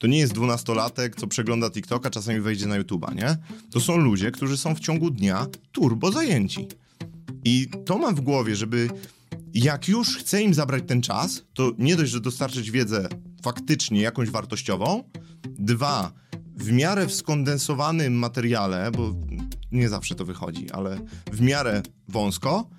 To nie jest dwunastolatek, co przegląda TikToka, czasami wejdzie na YouTube'a, nie? To są ludzie, którzy są w ciągu dnia turbo zajęci. I to mam w głowie, żeby jak już chcę im zabrać ten czas, to nie dość, że dostarczyć wiedzę faktycznie jakąś wartościową, dwa, w miarę w skondensowanym materiale, bo nie zawsze to wychodzi, ale w miarę wąsko,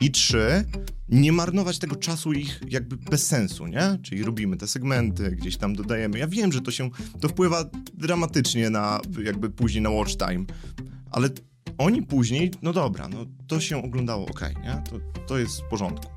i trzy, nie marnować tego czasu ich jakby bez sensu, nie? Czyli robimy te segmenty, gdzieś tam dodajemy. Ja wiem, że to się, to wpływa dramatycznie na jakby później na watch time, ale oni później, no dobra, no to się oglądało ok, nie? To, to jest w porządku.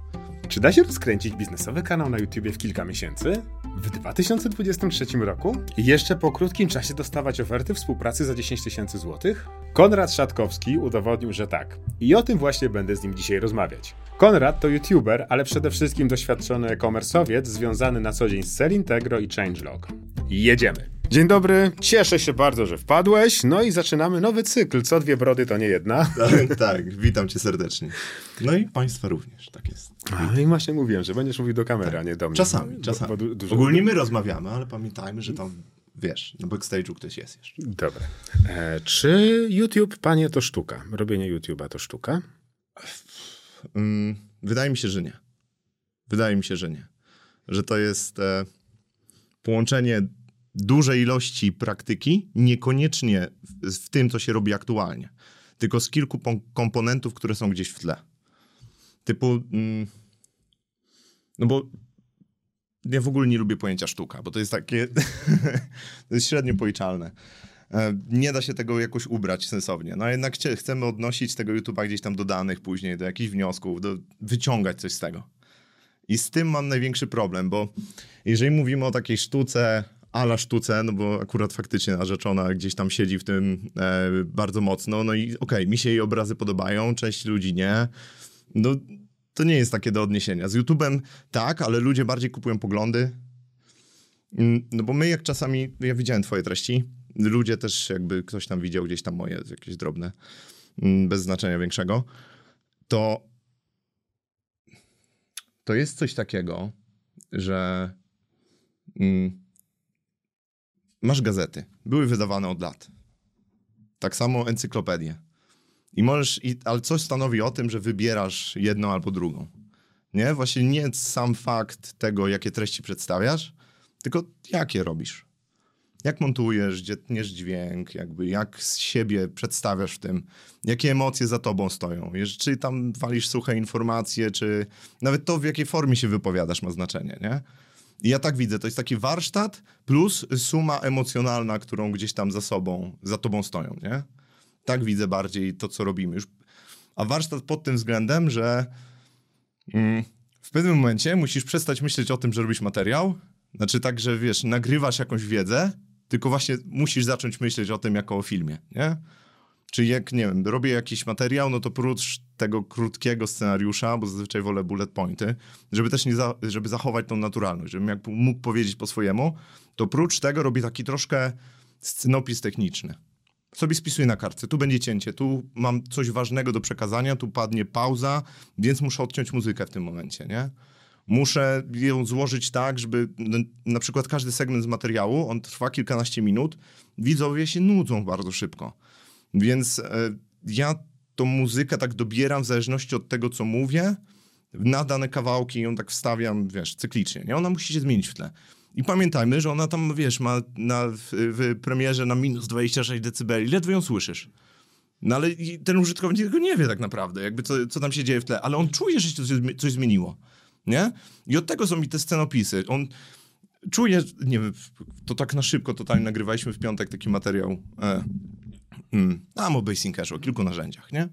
Czy da się rozkręcić biznesowy kanał na YouTubie w kilka miesięcy? W 2023 roku? Jeszcze po krótkim czasie dostawać oferty współpracy za 10 tysięcy złotych? Konrad Szatkowski udowodnił, że tak. I o tym właśnie będę z nim dzisiaj rozmawiać. Konrad to YouTuber, ale przede wszystkim doświadczony e-commerce'owiec związany na co dzień z Celintegro i Changelog. Jedziemy! Dzień dobry, cieszę się bardzo, że wpadłeś. No i zaczynamy nowy cykl. Co dwie brody to nie jedna. Tak, tak, witam cię serdecznie. No i państwa również, tak jest. A, I właśnie mówiłem, że będziesz mówił do kamery, tak. a nie do mnie. Czasami, czasami. Bo, bo dużo... Ogólnie my rozmawiamy, ale pamiętajmy, że tam, wiesz, na backstage'u ktoś jest jeszcze. Dobra. E, czy YouTube, panie, to sztuka? Robienie YouTube'a to sztuka? Mm, wydaje mi się, że nie. Wydaje mi się, że nie. Że to jest e, połączenie dużej ilości praktyki, niekoniecznie w, w tym, co się robi aktualnie, tylko z kilku komponentów, które są gdzieś w tle. Typu, mm, no bo ja w ogóle nie lubię pojęcia sztuka, bo to jest takie, to jest średnio policzalne. E, nie da się tego jakoś ubrać sensownie. No jednak chcemy odnosić tego YouTube'a gdzieś tam do danych później, do jakichś wniosków, do, wyciągać coś z tego. I z tym mam największy problem, bo jeżeli mówimy o takiej sztuce ala sztuce, no bo akurat faktycznie narzeczona gdzieś tam siedzi w tym e, bardzo mocno, no i okej, okay, mi się jej obrazy podobają, część ludzi nie. No to nie jest takie do odniesienia. Z YouTube'em tak, ale ludzie bardziej kupują poglądy. Mm, no bo my jak czasami, ja widziałem twoje treści, ludzie też jakby ktoś tam widział gdzieś tam moje jakieś drobne, mm, bez znaczenia większego, to to jest coś takiego, że mm, masz gazety. Były wydawane od lat. Tak samo encyklopedie. I możesz, i, ale coś stanowi o tym, że wybierasz jedną albo drugą. Nie? Właśnie nie sam fakt tego, jakie treści przedstawiasz, tylko jakie robisz. Jak montujesz, gdzie tniesz dźwięk, jakby jak z siebie przedstawiasz w tym, jakie emocje za tobą stoją. Czy tam walisz suche informacje, czy nawet to, w jakiej formie się wypowiadasz ma znaczenie, nie? Ja tak widzę, to jest taki warsztat plus suma emocjonalna, którą gdzieś tam za sobą, za tobą stoją, nie? Tak widzę bardziej to, co robimy. Już, a warsztat pod tym względem, że mm, w pewnym momencie musisz przestać myśleć o tym, że robisz materiał. Znaczy tak, że wiesz, nagrywasz jakąś wiedzę, tylko właśnie musisz zacząć myśleć o tym jako o filmie, nie? Czyli jak, nie wiem, robię jakiś materiał, no to prócz tego krótkiego scenariusza, bo zazwyczaj wolę bullet pointy, żeby też nie za, żeby zachować tą naturalność, żebym jak mógł powiedzieć po swojemu, to prócz tego robię taki troszkę scenopis techniczny. Sobie spisuję na kartce, tu będzie cięcie, tu mam coś ważnego do przekazania, tu padnie pauza, więc muszę odciąć muzykę w tym momencie, nie? Muszę ją złożyć tak, żeby na przykład każdy segment z materiału, on trwa kilkanaście minut, widzowie się nudzą bardzo szybko. Więc e, ja tą muzykę tak dobieram w zależności od tego, co mówię, na dane kawałki ją tak wstawiam, wiesz, cyklicznie, nie? Ona musi się zmienić w tle. I pamiętajmy, że ona tam, wiesz, ma na, w, w premierze na minus 26 dB, ledwo ją słyszysz. No ale ten użytkownik tego nie wie tak naprawdę, jakby co, co tam się dzieje w tle, ale on czuje, że się coś, coś zmieniło, nie? I od tego są mi te scenopisy. On czuje, nie wiem, to tak na szybko totalnie nagrywaliśmy w piątek taki materiał e, Mm. A Mobile Syncerze o kilku narzędziach, nie?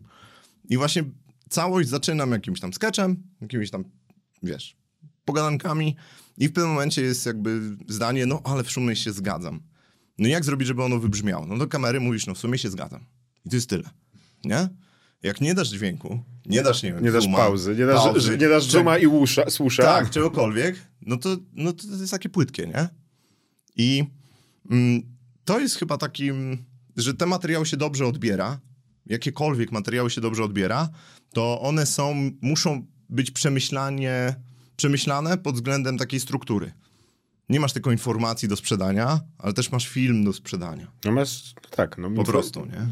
I właśnie całość zaczynam jakimś tam sketchem, jakimiś tam, wiesz, pogadankami i w pewnym momencie jest jakby zdanie, no ale w sumie się zgadzam. No jak zrobić, żeby ono wybrzmiało? No do kamery mówisz, no w sumie się zgadzam. I to jest tyle, nie? Jak nie dasz dźwięku, nie dasz, nie wiem, Nie dasz zooma, pauzy, nie dasz, pauzy, nie dasz zooma i usza, słusza. Tak, czegokolwiek, no to, no to jest takie płytkie, nie? I mm, to jest chyba takim że te materiały się dobrze odbiera, jakiekolwiek materiały się dobrze odbiera, to one są, muszą być przemyślanie, przemyślane pod względem takiej struktury. Nie masz tylko informacji do sprzedania, ale też masz film do sprzedania. No masz, tak. No, Po prostu, nie?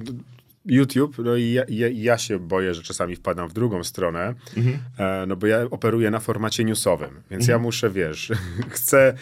YouTube, no i ja, ja, ja się boję, że czasami wpadam w drugą stronę, Mhm. e, no bo ja operuję na formacie newsowym, więc ja muszę, wiesz, chcę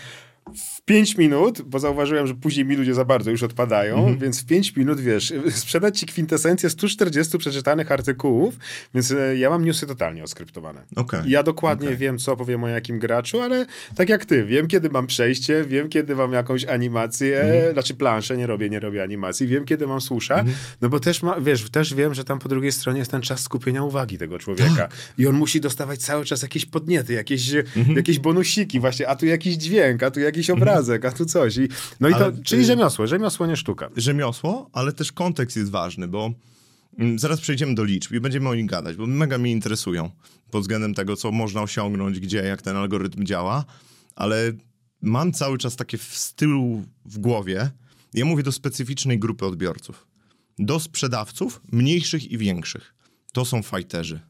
5 minut, bo zauważyłem, że później mi ludzie za bardzo już odpadają, Mhm. więc w 5 minut, wiesz, sprzedać ci kwintesencję 140 przeczytanych artykułów, więc e, ja mam newsy totalnie oskryptowane. Okej. Ja dokładnie Okej. wiem, co powiem o jakim graczu, ale tak jak ty, wiem, kiedy mam przejście, wiem, kiedy mam jakąś animację, Mhm. znaczy planszę, nie robię, nie robię animacji, wiem, kiedy mam susza, no bo też, ma, wiesz, też wiem, że tam po drugiej stronie jest ten czas skupienia uwagi tego człowieka Tak. i on musi dostawać cały czas jakieś podniety, jakieś, Mhm. jakieś bonusiki właśnie, a tu jakiś dźwięk, a tu jakiś obrazek, a tu coś. I, no i Ale to, czyli ty- rzemiosło, rzemiosło, nie sztuka. rzemiosło, ale też kontekst jest ważny, bo mm, zaraz przejdziemy do liczb i będziemy o nich gadać, bo mega mnie interesują pod względem tego, co można osiągnąć, gdzie, jak ten algorytm działa, ale mam cały czas takie w stylu w głowie, ja mówię do specyficznej grupy odbiorców, do sprzedawców mniejszych i większych. To są fajterzy.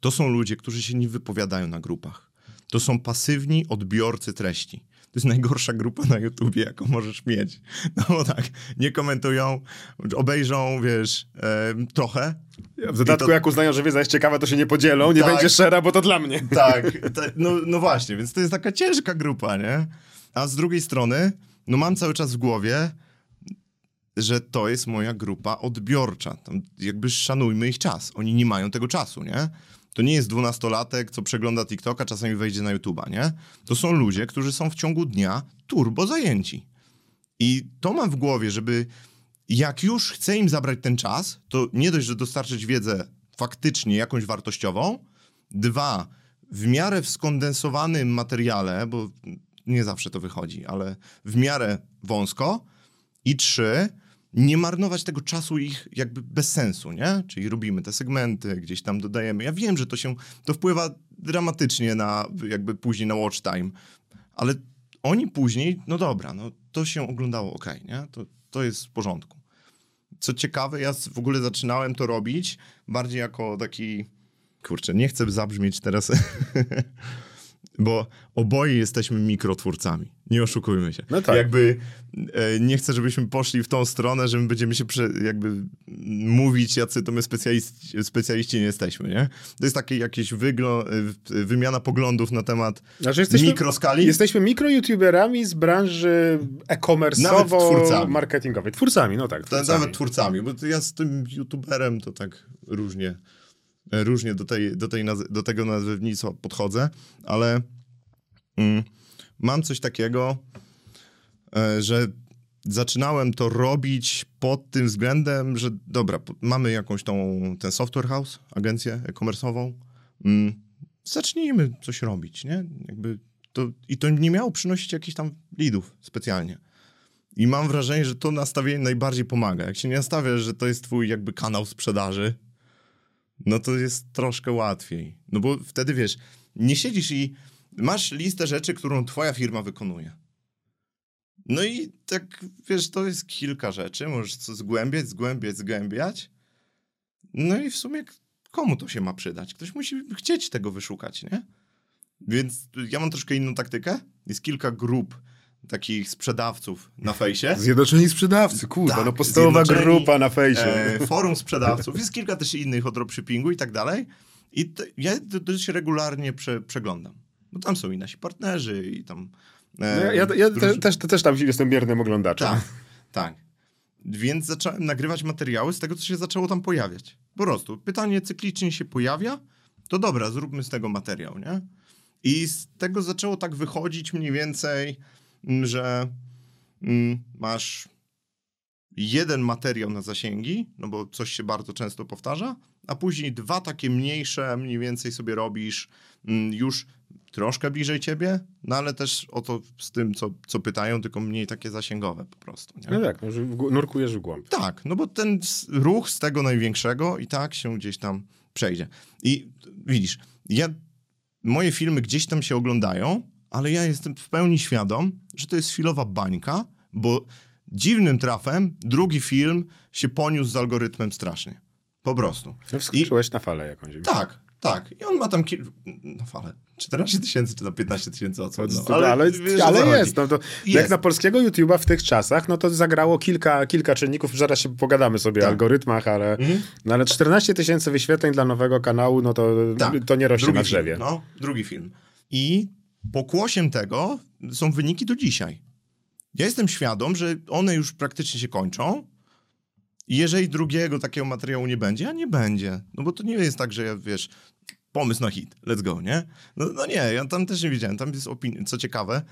To są ludzie, którzy się nie wypowiadają na grupach. To są pasywni odbiorcy treści. To jest najgorsza grupa na YouTubie, jaką możesz mieć. No bo tak, nie komentują, obejrzą, wiesz, em, trochę. W dodatku, to- jak uznają, że wiedza jest ciekawa, to się nie podzielą, nie Tak. będzie szera, bo to dla mnie. Tak, ta, no, no właśnie, więc to jest taka ciężka grupa, nie? A z drugiej strony, no mam cały czas w głowie, że to jest moja grupa odbiorcza. Tam jakby szanujmy ich czas. Oni nie mają tego czasu, nie? To nie jest dwunastolatek, co przegląda TikToka, czasami wejdzie na YouTube'a, nie? To są ludzie, którzy są w ciągu dnia turbo zajęci. I to mam w głowie, żeby jak już chcę im zabrać ten czas, to nie dość, że dostarczyć wiedzę faktycznie jakąś wartościową, dwa, w miarę w skondensowanym materiale, bo nie zawsze to wychodzi, ale w miarę wąsko, i trzy, nie marnować tego czasu ich jakby bez sensu, nie? Czyli robimy te segmenty, gdzieś tam dodajemy. Ja wiem, że to się, to wpływa dramatycznie na jakby później na watch time, ale oni później, no dobra, no to się oglądało ok, nie? To, to jest w porządku. Co ciekawe, ja w ogóle zaczynałem to robić bardziej jako taki, kurczę, nie chcę zabrzmieć teraz, bo oboje jesteśmy mikrotwórcami. Nie oszukujmy się. No tak. Jakby e, nie chcę, żebyśmy poszli w tą stronę, że my będziemy się prze, jakby mówić, jacy to my specjaliści, specjaliści nie jesteśmy, nie? To jest takie jakieś wyglo, e, wymiana poglądów na temat Znaczy jesteśmy, mikroskali. Jesteśmy mikro-youtuberami z branży Nawet e-commerce'owo, twórcami. Twórcami, no tak, twórcami. nawet twórcami, bo ja z tym youtuberem to tak różnie, e, różnie do, tej, do, tej do tego nazewnictwa podchodzę, ale mm, mam coś takiego, e, że zaczynałem to robić pod tym względem, że dobra, mamy jakąś tą, ten software house, agencję e-commerce'ową, mm, zacznijmy coś robić, nie? Jakby to, I to nie miało przynosić jakichś tam leadów specjalnie. I mam wrażenie, że to nastawienie najbardziej pomaga. Jak się nie nastawiasz, że to jest twój jakby kanał sprzedaży, no to jest troszkę łatwiej. No bo wtedy wiesz, nie siedzisz i masz listę rzeczy, którą twoja firma wykonuje. No i tak, wiesz, to jest kilka rzeczy, możesz co zgłębiać, zgłębiać, zgłębiać. No i w sumie komu to się ma przydać? Ktoś musi chcieć tego wyszukać, nie? Więc ja mam troszkę inną taktykę. Jest kilka grup takich sprzedawców na fejsie. Zjednoczeni sprzedawcy, kurwa, Tak, no podstawowa grupa na fejsie. E, forum sprzedawców. Jest kilka też innych o dropshippingu i tak dalej. I te, ja to dość regularnie prze, przeglądam. Bo tam są i nasi partnerzy i tam... e, No ja ja, ja te, też, też tam jestem biernym oglądaczem. tak, tak. Więc zacząłem nagrywać materiały z tego, co się zaczęło tam pojawiać. Po prostu pytanie cyklicznie się pojawia, to dobra, zróbmy z tego materiał, nie? I z tego zaczęło tak wychodzić mniej więcej, że masz jeden materiał na zasięgi, no bo coś się bardzo często powtarza, a później dwa takie mniejsze mniej więcej sobie robisz już troszkę bliżej ciebie, no ale też o to z tym, co, co pytają, tylko mniej takie zasięgowe po prostu. Nie? No tak, no, nurkujesz w głąb. Tak, no bo ten ruch z tego największego i tak się gdzieś tam przejdzie. I widzisz, ja, moje filmy gdzieś tam się oglądają, ale ja jestem w pełni świadom, że to jest chwilowa bańka, bo dziwnym trafem drugi film się poniósł z algorytmem strasznie. Po prostu. No, wskoczyłeś na falę jakąś. Tak. Tak, i on ma tam kil... no ale 14 tysięcy czy tam 15 tysięcy odsłon. No, ale ale, wiesz, o ale jest. No to Jest. Jak na polskiego YouTube'a w tych czasach, no to zagrało kilka, kilka czynników. Zaraz się pogadamy sobie o Tak. algorytmach, ale, Mhm. no ale 14 tysięcy wyświetleń dla nowego kanału, no to, Tak. to nie rośnie drugi na drzewie. Film, no, drugi film. I pokłosiem tego są wyniki do dzisiaj. Ja jestem świadom, że one już praktycznie się kończą. I jeżeli drugiego takiego materiału nie będzie, a nie będzie. No bo to nie jest tak, że ja, wiesz, pomysł na hit, let's go, nie? No, no nie, ja tam też nie wiedziałem. Tam jest opinia. Co ciekawe,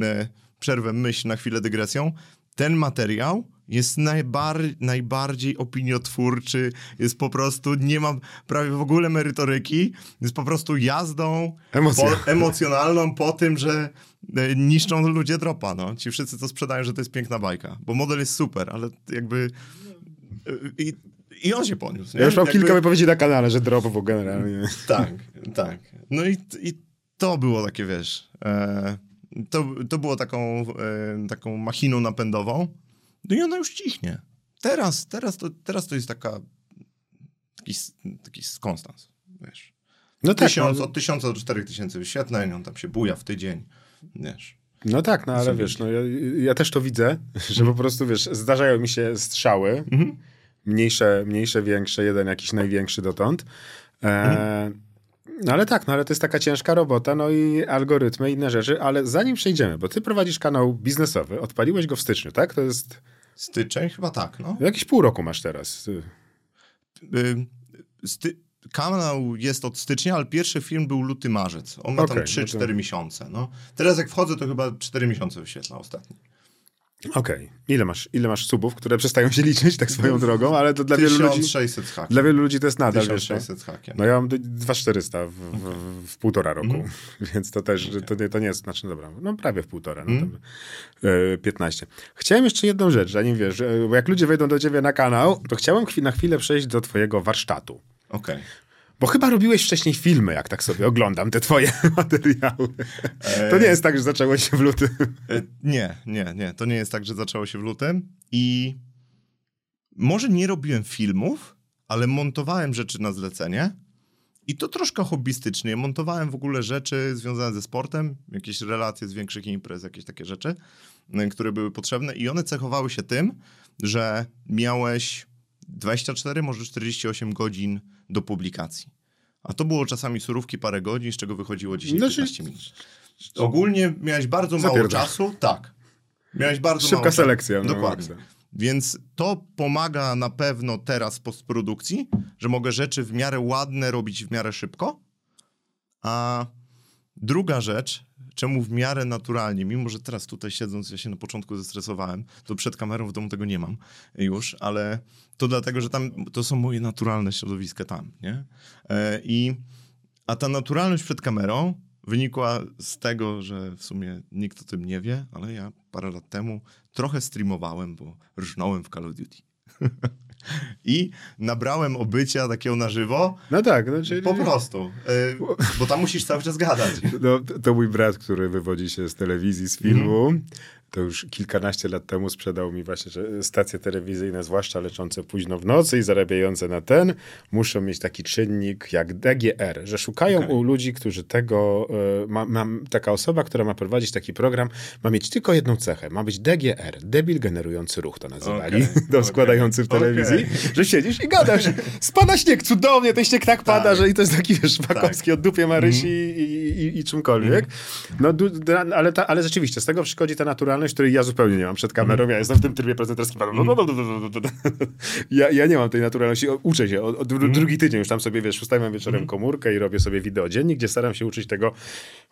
e, przerwę myśl na chwilę dygresją. Ten materiał jest najbar najbardziej opiniotwórczy, jest po prostu, nie ma prawie w ogóle merytoryki, jest po prostu jazdą po, emocjonalną po tym, że e, niszczą ludzie dropa, no. Ci wszyscy to sprzedają, że to jest piękna bajka, bo model jest super, ale jakby e, i, i on się poniósł, nie? Ja już mam Jakby- kilka wypowiedzi na kanale, że dropowo generalnie. tak, tak. No i, i to było takie, wiesz, e, to, to było taką, e, taką machiną napędową. No i ona już cichnie. Teraz, teraz, to, teraz to jest taka, taki, taki konstans, wiesz. No tak, Tysiąc, no, Od tysiąca do czterech tysięcy wyświetleń, on tam się buja w tydzień, wiesz. no tak, no ale wiesz, no ja, ja też to widzę, że po prostu, wiesz, zdarzają mi się strzały, Mhm. mniejsze, mniejsze, większe, jeden jakiś największy dotąd. E, no ale tak, no ale to jest taka ciężka robota, no i algorytmy, inne rzeczy, ale zanim przejdziemy, bo ty prowadzisz kanał biznesowy, odpaliłeś go w styczniu, tak? To jest, Styczeń chyba tak, no. jakieś pół roku masz teraz. Y, Sty- kanał jest od stycznia, ale pierwszy film był luty, marzec. On ma Okej, tam no 3-4 to- miesiące. No. Teraz jak wchodzę, to chyba 4 miesiące wyświetla ostatni. Okej, ile, masz, ile masz subów, które przestają się liczyć tak swoją drogą, ale to dla wielu ludzi, 1600 z hakiem. dla wielu ludzi to jest nadal, wiesz, no. 1600 z hakiem. No ja mam d- 2400 w, w, w półtora roku, Mhm. więc to też, to, nie, to nie jest, znaczy dobra, no prawie w półtora, no Mhm. tam, e, 15. Chciałem jeszcze jedną rzecz, zanim wiesz, e, bo jak ludzie wejdą do ciebie na kanał, to chciałem chwi- na chwilę przejść do twojego warsztatu. Okej. Bo chyba robiłeś wcześniej filmy, jak tak sobie oglądam te twoje materiały. To nie jest tak, że zaczęło się w lutym. E, Nie, nie, nie. To nie jest tak, że zaczęło się w lutym. I może nie robiłem filmów, ale montowałem rzeczy na zlecenie. I to troszkę hobbystycznie. Montowałem w ogóle rzeczy związane ze sportem, jakieś relacje z większych imprez, jakieś takie rzeczy, y, które były potrzebne. I one cechowały się tym, że miałeś 24, może 48 godzin do publikacji. A to było czasami surówki parę godzin, z czego wychodziło 10-15 Znaczy- minut. Ogólnie miałeś bardzo mało czasu. Tak. Miałeś bardzo Szybka mało czasu. selekcja. No, Dokładnie. maksa. Więc to pomaga na pewno teraz w postprodukcji, że mogę rzeczy w miarę ładne robić w miarę szybko. A druga rzecz, czemu w miarę naturalnie, mimo że teraz tutaj siedząc, ja się na początku zestresowałem, to przed kamerą w domu tego nie mam już, ale to dlatego, że tam to są moje naturalne środowiska tam, nie? E, I, a ta naturalność przed kamerą wynikła z tego, że w sumie nikt o tym nie wie, ale ja parę lat temu trochę streamowałem, bo rżnąłem w Call of Duty. I nabrałem obycia takiego na żywo, No tak, no, czyli... po prostu. Y, bo tam musisz cały czas gadać. No, to- mój brat, który wywodzi się z telewizji, z filmu, Mhm. To już kilkanaście lat temu sprzedał mi właśnie, że stacje telewizyjne, zwłaszcza leczące późno w nocy i zarabiające na ten, muszą mieć taki czynnik jak DGR, że szukają Okej. u ludzi, którzy tego, e, ma, ma, taka osoba, która ma prowadzić taki program, ma mieć tylko jedną cechę, ma być DGR, debil generujący ruch to nazywali, dom okej, składający w telewizji, że siedzisz i gadasz, spada śnieg, cudownie, ten śnieg tak pada, Tak. że i to jest taki, wiesz, szpakowski od dupie Marysi Mhm. i, i, i czymkolwiek. No, du, dra- ale, ta, ale rzeczywiście, z tego przychodzi ta naturalność, której ja zupełnie nie mam przed kamerą. Mhm. Ja jestem w tym trybie prezenterskim. Ja, ja nie mam tej naturalności. Uczę się. Od, Mhm. drugi tydzień już tam sobie, wiesz, ustawiam wieczorem komórkę i robię sobie wideo dziennik, gdzie staram się uczyć tego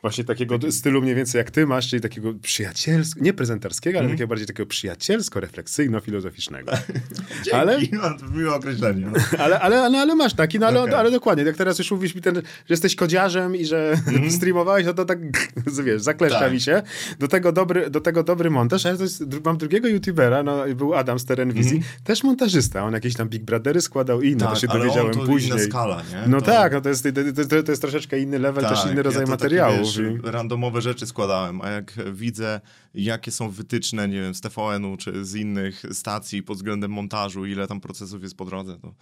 właśnie takiego stylu mniej więcej jak ty masz, czyli takiego przyjacielskiego, nie prezenterskiego, ale Mhm. takiego bardziej takiego przyjacielsko-refleksyjno-filozoficznego. Dzięki, Ale- no, miłe określenie. Ale, ale, ale, ale masz taki, no ale, Okej. ale dokładnie. Jak teraz już mówisz mi, ten, że jesteś kodziarzem i że streamowałeś, no to tak, wiesz, zakleszcza Tak. mi się. Do tego, dobry, do tego dobry dobry montaż, ale to jest, mam drugiego youtubera, no był Adam z Terenwizji, mm -hmm. też montażysta, on jakieś tam Big Brothery składał i inne, tak, to się dowiedziałem to później. Skala, nie? No to... tak, no to, jest, to, to, jest troszeczkę inny level, tak, też inny rodzaj ja materiałów. Takie, wiesz, randomowe rzeczy składałem, a jak widzę, jakie są wytyczne, nie wiem, z TVN-u czy z innych stacji pod względem montażu, ile tam procesów jest po drodze, to,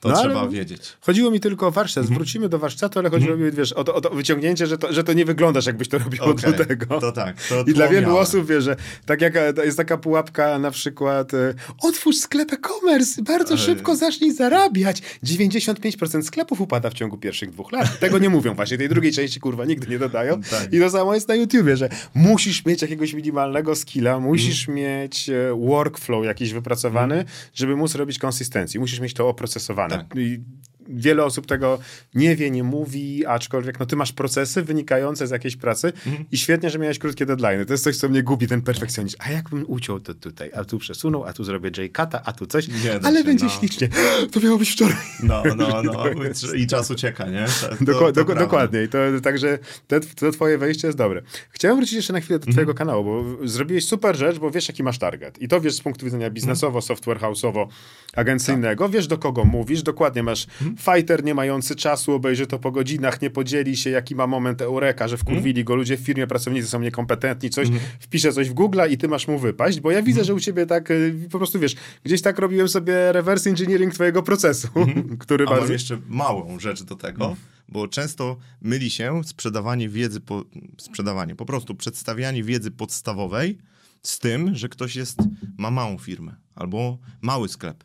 to no, trzeba wiedzieć. Chodziło mi tylko o warsztat, mhm. wrócimy do warsztatu, ale chodziło mi, wiesz, o to, o to wyciągnięcie, że to, że to nie wyglądasz, jakbyś to robił okay, od tego. To tak. To I dla wielu osób, wiesz, że tak jak jest taka pułapka na przykład e, otwórz sklep e-commerce, bardzo szybko zacznij zarabiać. 95% sklepów upada w ciągu pierwszych dwóch lat. Tego nie mówią właśnie, tej drugiej części kurwa nigdy nie dodają. Tak. I to samo jest na YouTubie, że musisz mieć jakiegoś minimalnego skilla, musisz mm. mieć e, workflow jakiś wypracowany, mm. żeby móc robić konsystencji. Musisz mieć to oprocesowane. Tak. I wiele osób tego nie wie, nie mówi, aczkolwiek no ty masz procesy wynikające z jakiejś pracy mhm. i świetnie, że miałeś krótkie deadline. To jest coś, co mnie gubi, ten perfekcjonizm. A jakbym uciął to tutaj, a tu przesunął, a tu zrobię J-Cata, a tu coś, ale się, będzie no. ślicznie. To miało być wczoraj. No, no, no. I czas ucieka, nie? To, Doko to dokładnie. I to, także te, to twoje wejście jest dobre. Chciałem wrócić jeszcze na chwilę do twojego mhm. kanału, bo zrobiłeś super rzecz, bo wiesz, jaki masz target. I to wiesz z punktu widzenia biznesowo, mhm. software house'owo, agencyjnego. Tak. Wiesz, do kogo mówisz, dokładnie masz mhm fighter nie mający czasu, obejrzy to po godzinach, nie podzieli się, jaki ma moment eureka, że wkurwili mm. go ludzie w firmie, pracownicy są niekompetentni, coś, mm. wpisze coś w Google i ty masz mu wypaść, bo ja widzę, że u ciebie tak, y, po prostu wiesz, gdzieś tak robiłem sobie reverse engineering twojego procesu, mm. który A bardzo... mam jeszcze małą rzecz do tego, mm. bo często myli się sprzedawanie wiedzy, po, sprzedawanie, po prostu przedstawianie wiedzy podstawowej z tym, że ktoś jest, ma małą firmę albo mały sklep.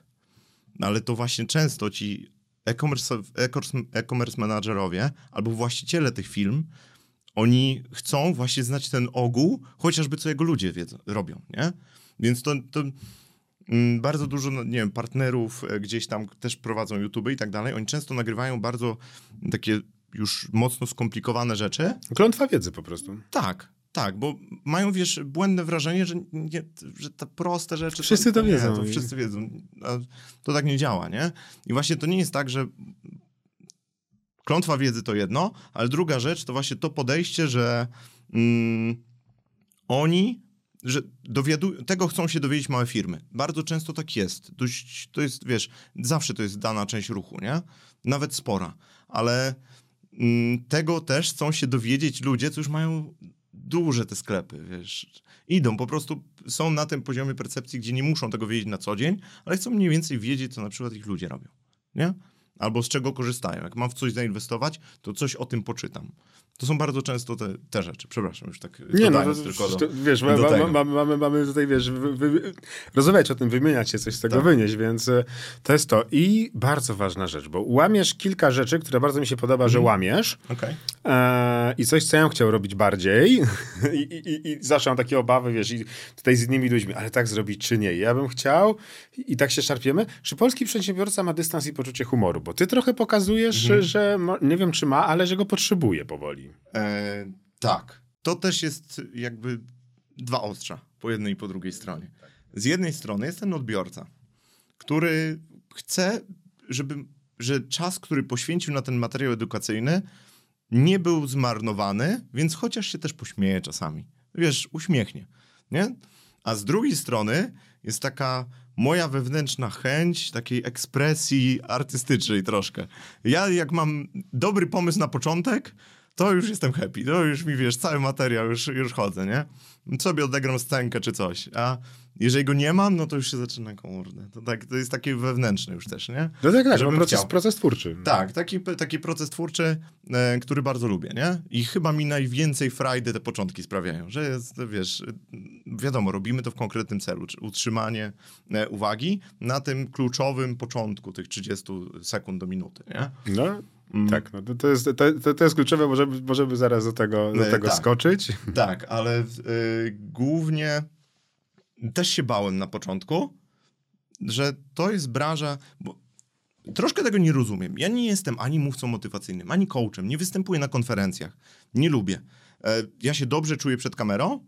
No ale to właśnie często ci e-commerce, e-commerce managerowie albo właściciele tych firm, oni chcą właśnie znać ten ogół, chociażby co jego ludzie wiedzą, robią, nie? Więc to, to mm, bardzo dużo, no, nie wiem, partnerów e, gdzieś tam też prowadzą YouTube i tak dalej. Oni często nagrywają bardzo takie już mocno skomplikowane rzeczy. Klątwa wiedzy po prostu. Tak, tak, bo mają, wiesz, błędne wrażenie, że, nie, że te proste rzeczy... Wszyscy to, to wiedzą. Nie, to wszyscy wiedzą. To tak nie działa, nie? I właśnie to nie jest tak, że klątwa wiedzy to jedno, ale druga rzecz to właśnie to podejście, że mm, oni, że dowiadu- tego chcą się dowiedzieć małe firmy. Bardzo często tak jest. Dość, to jest, wiesz, zawsze to jest dana część ruchu, nie? Nawet spora. Ale mm, tego też chcą się dowiedzieć ludzie, co już mają duże te sklepy, wiesz, idą, po prostu są na tym poziomie percepcji, gdzie nie muszą tego wiedzieć na co dzień, ale chcą mniej więcej wiedzieć, co na przykład ich ludzie robią, nie? Albo z czego korzystają. Jak mam w coś zainwestować, to coś o tym poczytam. To są bardzo często te, te rzeczy. Przepraszam, już tak Nie, no, to, tylko do, wiesz, do ma, ma, mamy, mamy tutaj, wiesz, wy, wy, rozmawiać o tym, wymieniać się, coś z tego tak. wynieść, więc e, to jest to. I bardzo ważna rzecz, bo łamiesz kilka rzeczy, które bardzo mi się podoba, mm. że mhm. łamiesz. Okay. E, I coś, co ja chciał robić bardziej. I, i, I zawsze mam takie obawy, wiesz, i tutaj z innymi ludźmi, ale tak zrobić czy nie. Ja bym chciał i, tak się szarpiemy. Czy polski przedsiębiorca ma dystans i poczucie humoru? Bo ty trochę pokazujesz, mm. że nie wiem, czy ma, ale że go potrzebuje powoli. E, tak. To też jest jakby dwa ostrza, po jednej i po drugiej stronie. Z jednej strony jest ten odbiorca, który chce, żeby, że czas, który poświęcił na ten materiał edukacyjny, nie był zmarnowany, więc chociaż się też pośmieje czasami. Wiesz, uśmiechnie, nie? A z drugiej strony jest taka moja wewnętrzna chęć takiej ekspresji artystycznej troszkę. Ja jak mam dobry pomysł na początek, to już jestem happy, to już mi, wiesz, cały materiał, już, już chodzę, nie? Sobie odegram scenkę czy coś, a jeżeli go nie mam, no to już się zaczyna, kurde, to, tak, to jest taki wewnętrzny już też, nie? No tak, tak, no proces, proces twórczy. Tak, taki, taki proces twórczy, e, który bardzo lubię, nie? I chyba mi najwięcej frajdy te początki sprawiają, że jest, wiesz, wiadomo, robimy to w konkretnym celu, utrzymanie e, uwagi na tym kluczowym początku tych 30 sekund do minuty, nie? No, Mm. Tak, no to, to, jest, to, to jest kluczowe, możemy, możemy zaraz do tego, do e, tego tak, skoczyć. Tak, ale y, głównie też się bałem na początku, że to jest branża, bo troszkę tego nie rozumiem. Ja nie jestem ani mówcą motywacyjnym, ani coachem, nie występuję na konferencjach, nie lubię. E, ja się dobrze czuję przed kamerą,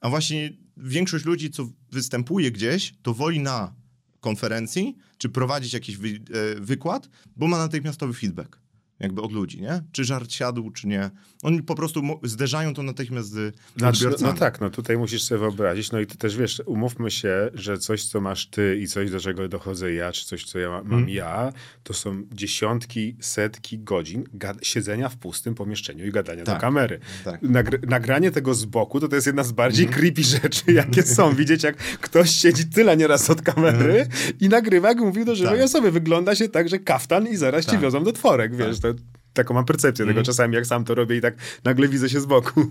a właśnie większość ludzi, co występuje gdzieś, to woli na konferencji, czy prowadzić jakiś wy, wykład, bo ma natychmiastowy feedback. Jakby od ludzi, nie? Czy żart siadł, czy nie. Oni po prostu zderzają to natychmiast z Znaczy, no, no tak, no tutaj musisz sobie wyobrazić, no i ty też wiesz, umówmy się, że coś, co masz ty i coś, do czego dochodzę ja, czy coś, co ja ma, mam ja, to są dziesiątki, setki godzin siedzenia w pustym pomieszczeniu i gadania do Tak. kamery. Tak. Nagr- nagranie tego z boku to, to jest jedna z bardziej creepy rzeczy, jakie są. Widzieć, jak ktoś siedzi tyle nieraz od kamery i nagrywa, jak mówił do żywej Tak. osoby. Wygląda się tak, że kaftan i zaraz ci Tak. wiozą do tworek, wiesz, to, taką mam percepcję tego czasami, jak sam to robię i tak nagle widzę się z boku.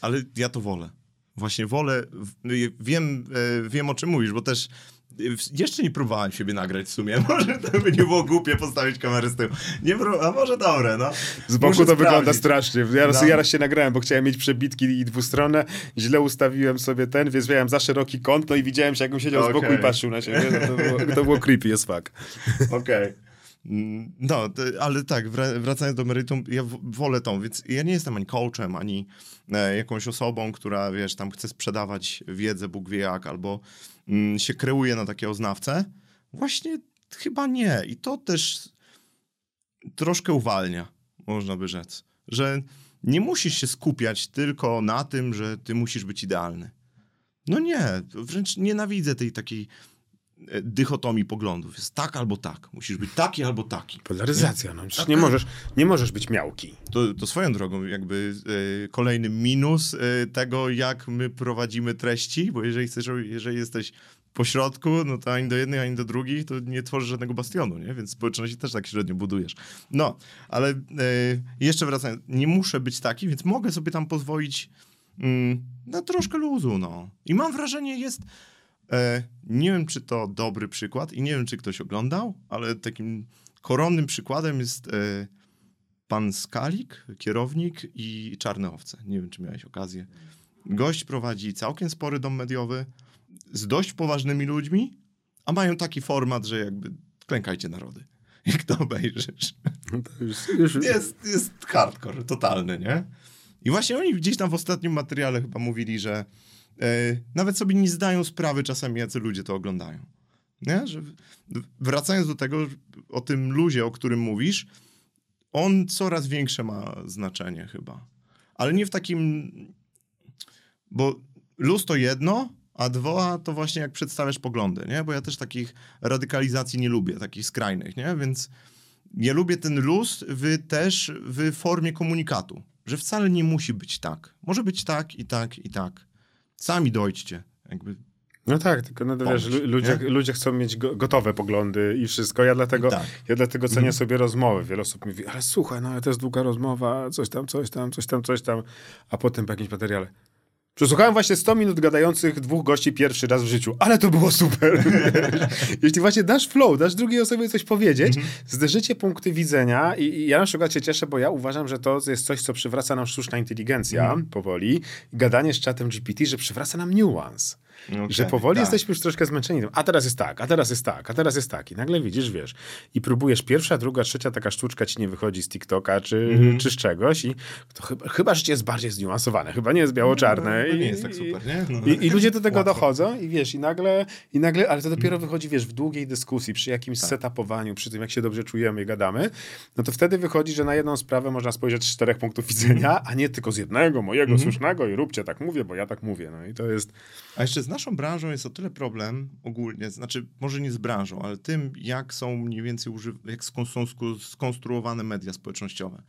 Ale ja to wolę. Właśnie wolę, w- wiem, e, wiem o czym mówisz, bo też w- jeszcze nie próbowałem siebie nagrać w sumie. Może to by nie było głupie postawić kamerę z tyłu. Nie pró- a może dobre, no. Z boku Muszę to wygląda sprawdzić. strasznie. Ja raz, No. ja raz się nagrałem, bo chciałem mieć przebitki i dwustronne. Źle ustawiłem sobie ten, więc miałem za szeroki kąt, no i widziałem się, jakbym siedział z boku i patrzył na siebie. No, to, było, to było creepy as fuck. Okej. Mm, No, to, ale tak, wra- wracając do meritum, ja wolę tą, więc ja nie jestem ani coachem, ani e, jakąś osobą, która, wiesz, tam chce sprzedawać wiedzę, Bóg wie jak, albo mm, się kreuje na takiego znawcę. Właśnie chyba nie. I to też troszkę uwalnia, można by rzec. Że nie musisz się skupiać tylko na tym, że ty musisz być idealny. No nie, wręcz nienawidzę tej takiej dychotomii poglądów. Jest tak albo tak. Musisz być taki albo taki. Polaryzacja, no. Przecież Tak. nie, możesz, nie możesz być miałki. To, to swoją drogą jakby e, kolejny minus e, tego, jak my prowadzimy treści, bo jeżeli chcesz, jeżeli jesteś po środku, no to ani do jednych, ani do drugich, to nie tworzysz żadnego bastionu, nie? Więc społeczności też tak średnio budujesz. No, ale e, jeszcze wracając, nie muszę być taki, więc mogę sobie tam pozwolić mm, na troszkę luzu, no. I mam wrażenie, jest E, nie wiem, czy to dobry przykład i nie wiem, czy ktoś oglądał, ale takim koronnym przykładem jest e, pan Skalik, kierownik i Czarne Owce. Nie wiem, czy miałeś okazję. Gość prowadzi całkiem spory dom mediowy z dość poważnymi ludźmi, a mają taki format, że jakby klękajcie narody. Jak to obejrzysz. No to już, już, Jest, jest hardcore, totalny, nie? I właśnie oni gdzieś tam w ostatnim materiale chyba mówili, że e, nawet sobie nie zdają sprawy czasami, jacy ludzie to oglądają. Nie? Że wracając do tego, o tym luzie, o którym mówisz, on coraz większe ma znaczenie chyba. Ale nie w takim... Bo luz to jedno, a dwa to właśnie jak przedstawiasz poglądy, nie? Bo ja też takich radykalizacji nie lubię, takich skrajnych, nie? Więc ja lubię ten luz w, też w formie komunikatu, że wcale nie musi być tak. Może być tak i tak i tak. Sami dojdźcie. Jakby. No tak, tylko no wiesz, ludzie, nie? ludzie chcą mieć go, gotowe poglądy i wszystko. Ja dlatego, Tak. ja dlatego cenię sobie rozmowy. Wiele osób mówi, ale słuchaj, no ale to jest długa rozmowa, coś tam, coś tam, coś tam, coś tam. A potem po jakimś materiale. Przesłuchałem właśnie 100 minut gadających dwóch gości pierwszy raz w życiu, ale to było super. Jeśli właśnie dasz flow, dasz drugiej osobie coś powiedzieć, zderzycie punkty widzenia i, i ja na przykład się cieszę, bo ja uważam, że to jest coś, co przywraca nam sztuczna inteligencja powoli. Gadanie z czatem GPT, że przywraca nam niuans. Że powoli tak. jesteśmy już troszkę zmęczeni tym. A teraz jest tak, a teraz jest tak, a teraz jest tak. I nagle widzisz, wiesz, i próbujesz pierwsza, druga, trzecia taka sztuczka ci nie wychodzi z TikToka czy, Mhm. czy z czegoś i to chyba, chyba życie jest bardziej zniuansowane, chyba nie jest biało-czarne. No, to nie jest tak super, nie? No. I, I ludzie do tego Łatwo. dochodzą i wiesz, i nagle, i nagle, ale to Mhm. dopiero wychodzi, wiesz, w długiej dyskusji, przy jakimś Tak. setupowaniu, przy tym, jak się dobrze czujemy i gadamy, no to wtedy wychodzi, że na jedną sprawę można spojrzeć z czterech punktów widzenia, a nie tylko z jednego, mojego słusznego i róbcie tak mówię, bo ja tak mówię. No i to jest... A jeszcze naszą branżą jest o tyle problem ogólnie, znaczy może nie z branżą, ale tym, jak są mniej więcej uży- jak są skonstruowane media społecznościowe.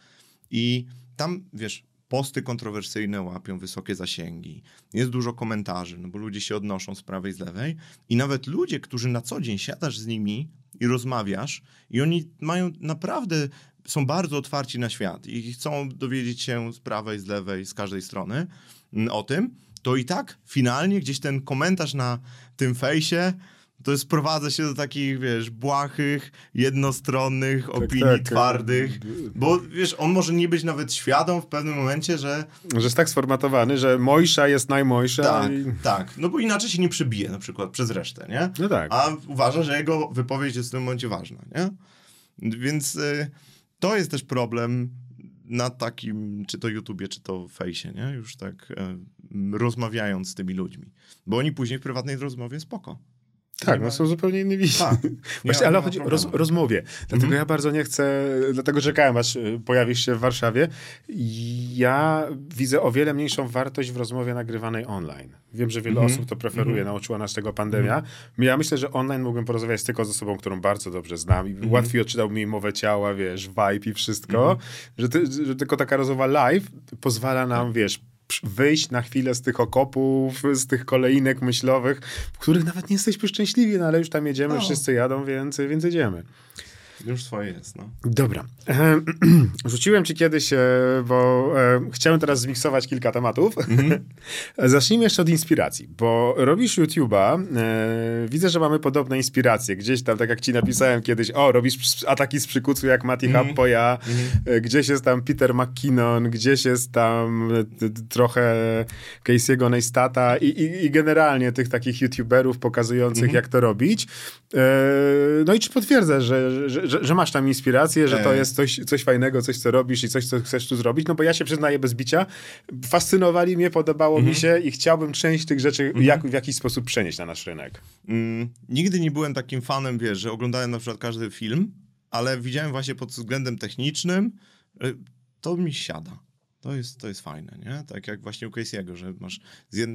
I tam, wiesz, posty kontrowersyjne łapią wysokie zasięgi, jest dużo komentarzy, no bo ludzie się odnoszą z prawej i z lewej i nawet ludzie, którzy na co dzień siadasz z nimi i rozmawiasz i oni mają naprawdę, są bardzo otwarci na świat i chcą dowiedzieć się z prawej, z lewej, z każdej strony mm, o tym, to i tak finalnie gdzieś ten komentarz na tym fejsie to sprowadza się do takich, wiesz, błahych, jednostronnych opinii tak. twardych, bo wiesz, on może nie być nawet świadom w pewnym momencie, że Że jest tak sformatowany, że mojsza jest najmojsza. tak, I... tak, no bo inaczej się nie przebije na przykład przez resztę, nie? No tak. A uważa, że jego wypowiedź jest w tym momencie ważna, nie? Więc y, to jest też problem na takim, czy to YouTubie, czy to fejsie, nie? Już tak y, rozmawiając z tymi ludźmi. Bo oni później w prywatnej rozmowie spoko. Tak, no są zupełnie inne wizje. Tak. Nie Właśnie, ale chodzi o roz, rozmowie. Dlatego ja bardzo nie chcę, dlatego czekałem, aż y, pojawisz się w Warszawie. Ja widzę o wiele mniejszą wartość w rozmowie nagrywanej online. Wiem, że wiele osób to preferuje, nauczyła nas tego pandemia. Ja myślę, że online mógłbym porozmawiać tylko z osobą, którą bardzo dobrze znam i łatwiej odczytał mi mowę ciała, wiesz, vibe i wszystko, że, ty, że tylko taka rozmowa live pozwala nam, wiesz, przy- wyjść na chwilę z tych okopów, z tych kolejnek myślowych, w których nawet nie jesteśmy szczęśliwi, no ale już tam jedziemy, No. wszyscy jadą, więc, więc jedziemy. Już swoje jest, no. Dobra. Ehem, Rzuciłem ci kiedyś, e, bo e, chciałem teraz zmiksować kilka tematów. Zacznijmy jeszcze od inspiracji, bo robisz YouTube'a, e, widzę, że mamy podobne inspiracje. Gdzieś tam, tak jak ci napisałem kiedyś, o, robisz ataki z przykucu jak Mati Happoja, e, gdzieś jest tam Peter McKinnon, gdzieś jest tam trochę Casey'ego Neistata i, i, i generalnie tych takich YouTuberów pokazujących, jak to robić. No i czy potwierdzasz, że, że, że, że masz tam inspirację, że to E. jest coś, coś fajnego, coś, co robisz i coś, co chcesz tu zrobić? No bo ja się przyznaję bez bicia, fascynowali mnie, podobało mi się i chciałbym część tych rzeczy jak, w jakiś sposób przenieść na nasz rynek. Mm, nigdy nie byłem takim fanem, wiesz, że oglądałem na przykład każdy film, ale widziałem właśnie pod względem technicznym, to mi siada. To jest, to jest fajne, nie? Tak jak właśnie u Casey'ego, że masz jed...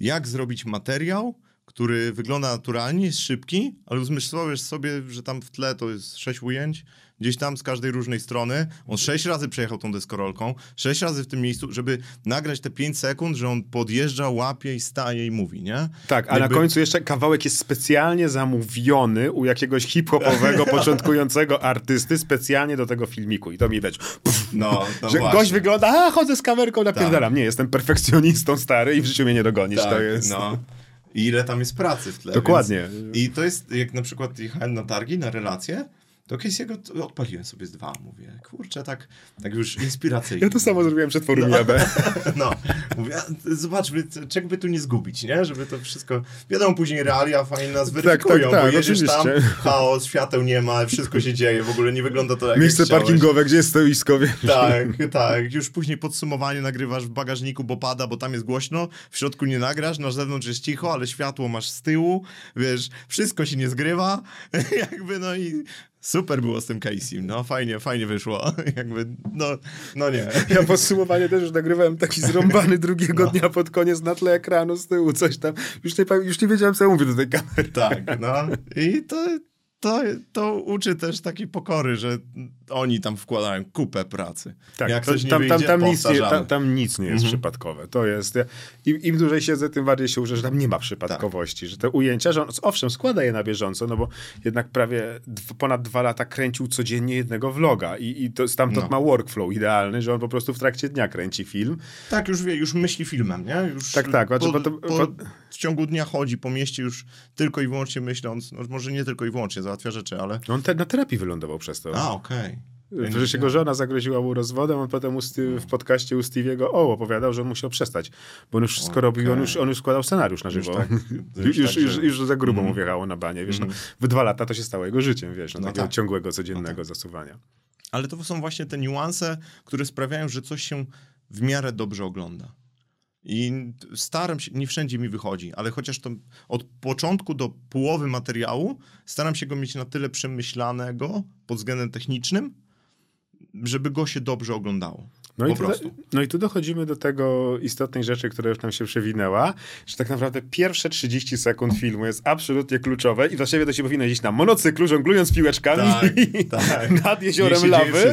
jak zrobić materiał, który wygląda naturalnie, jest szybki, ale uzmysłowiesz sobie, że tam w tle to jest sześć ujęć, gdzieś tam z każdej różnej strony. On sześć razy przejechał tą deskorolką, sześć razy w tym miejscu, żeby nagrać te pięć sekund, że on podjeżdża, łapie i staje i mówi, nie? Tak, a na Jakby- końcu jeszcze kawałek jest specjalnie zamówiony u jakiegoś hip-hopowego, początkującego artysty specjalnie do tego filmiku. I to mi widać, No, no że właśnie. gość wygląda, a chodzę z kamerką, napierdalam. Nie, jestem perfekcjonistą stary i w życiu mnie nie dogonisz. Tak, to jest... no. I ile tam jest pracy w tle. Dokładnie. Więc... I to jest, jak na przykład jechałem na targi, na relacje, to Casey'ego odpaliłem sobie z dwa. Mówię, kurczę, tak, tak już inspiracyjnie. Ja to samo zrobiłem przed forum IAB. No, mówię, zobaczmy, czego by tu nie zgubić, nie? Żeby to wszystko... Wiadomo, później realia fajnie nas weryfikują, tak, bo jedziesz oczywiście. tam, chaos, świateł nie ma, wszystko się dzieje, w ogóle nie wygląda to jak Miejsce jak parkingowe, gdzie jest stoisko, wiesz. Tak, tak. Już później podsumowanie nagrywasz w bagażniku, bo pada, bo tam jest głośno. W środku nie nagrasz, na zewnątrz jest cicho, ale światło masz z tyłu. Wiesz, wszystko się nie zgrywa. Jakby, no i super było z tym Casey. No fajnie, fajnie wyszło. Jakby, no, no nie. Ja podsumowanie też już nagrywałem taki zrąbany drugiego No. dnia pod koniec na tle ekranu z tyłu, coś tam. Już nie, już nie wiedziałem, co ja mówię do tej kamery. Tak, no. I to, to, to uczy też takiej pokory, że oni tam wkładają kupę pracy. Tak, Jak coś nie tam, tam, wyjdzie, tam, nic nie, tam, tam nic nie jest przypadkowe. To jest. ja- Im, Im dłużej siedzę, tym bardziej się uczę, że tam nie ma przypadkowości. Że te ujęcia, że on owszem, składa je na bieżąco, no bo jednak prawie ponad dwa lata kręcił codziennie jednego vloga i, i to stamtąd No. ma workflow idealny, że on po prostu w trakcie dnia kręci film. Tak, już wie, już myśli filmem, nie? Już Tak, tak, znaczy, Po, po, bo- w ciągu dnia chodzi po mieście już tylko i wyłącznie myśląc, no może nie tylko i wyłącznie załatwia rzeczy, ale... No on te, na terapii wylądował przez to. A, okej. Przecież jego żona zagroziła mu rozwodem, on potem w podcaście u Stevie'ego o, opowiadał, że on musiał przestać, bo on już wszystko robił, on już, on już składał scenariusz na żywo. tak- już, już już, tak, że- już za grubo mu wjechało na banie, wiesz, no, w dwa lata to się stało jego życiem, wiesz, no, No takiego tak. ciągłego, codziennego zasuwania. Ale to są właśnie te niuanse, które sprawiają, że coś się w miarę dobrze ogląda. I staram się, nie wszędzie mi wychodzi, ale chociaż to od początku do połowy materiału staram się go mieć na tyle przemyślanego pod względem technicznym, żeby go się dobrze oglądało. No po i, tu, prostu. no i tu dochodzimy do tego istotnej rzeczy, która już nam się przewinęła, że tak naprawdę pierwsze 30 sekund filmu jest absolutnie kluczowe i właściwie to się powinno jeździć na monocyklu, żonglując piłeczkami Tak, tak. nad jeziorem lawy,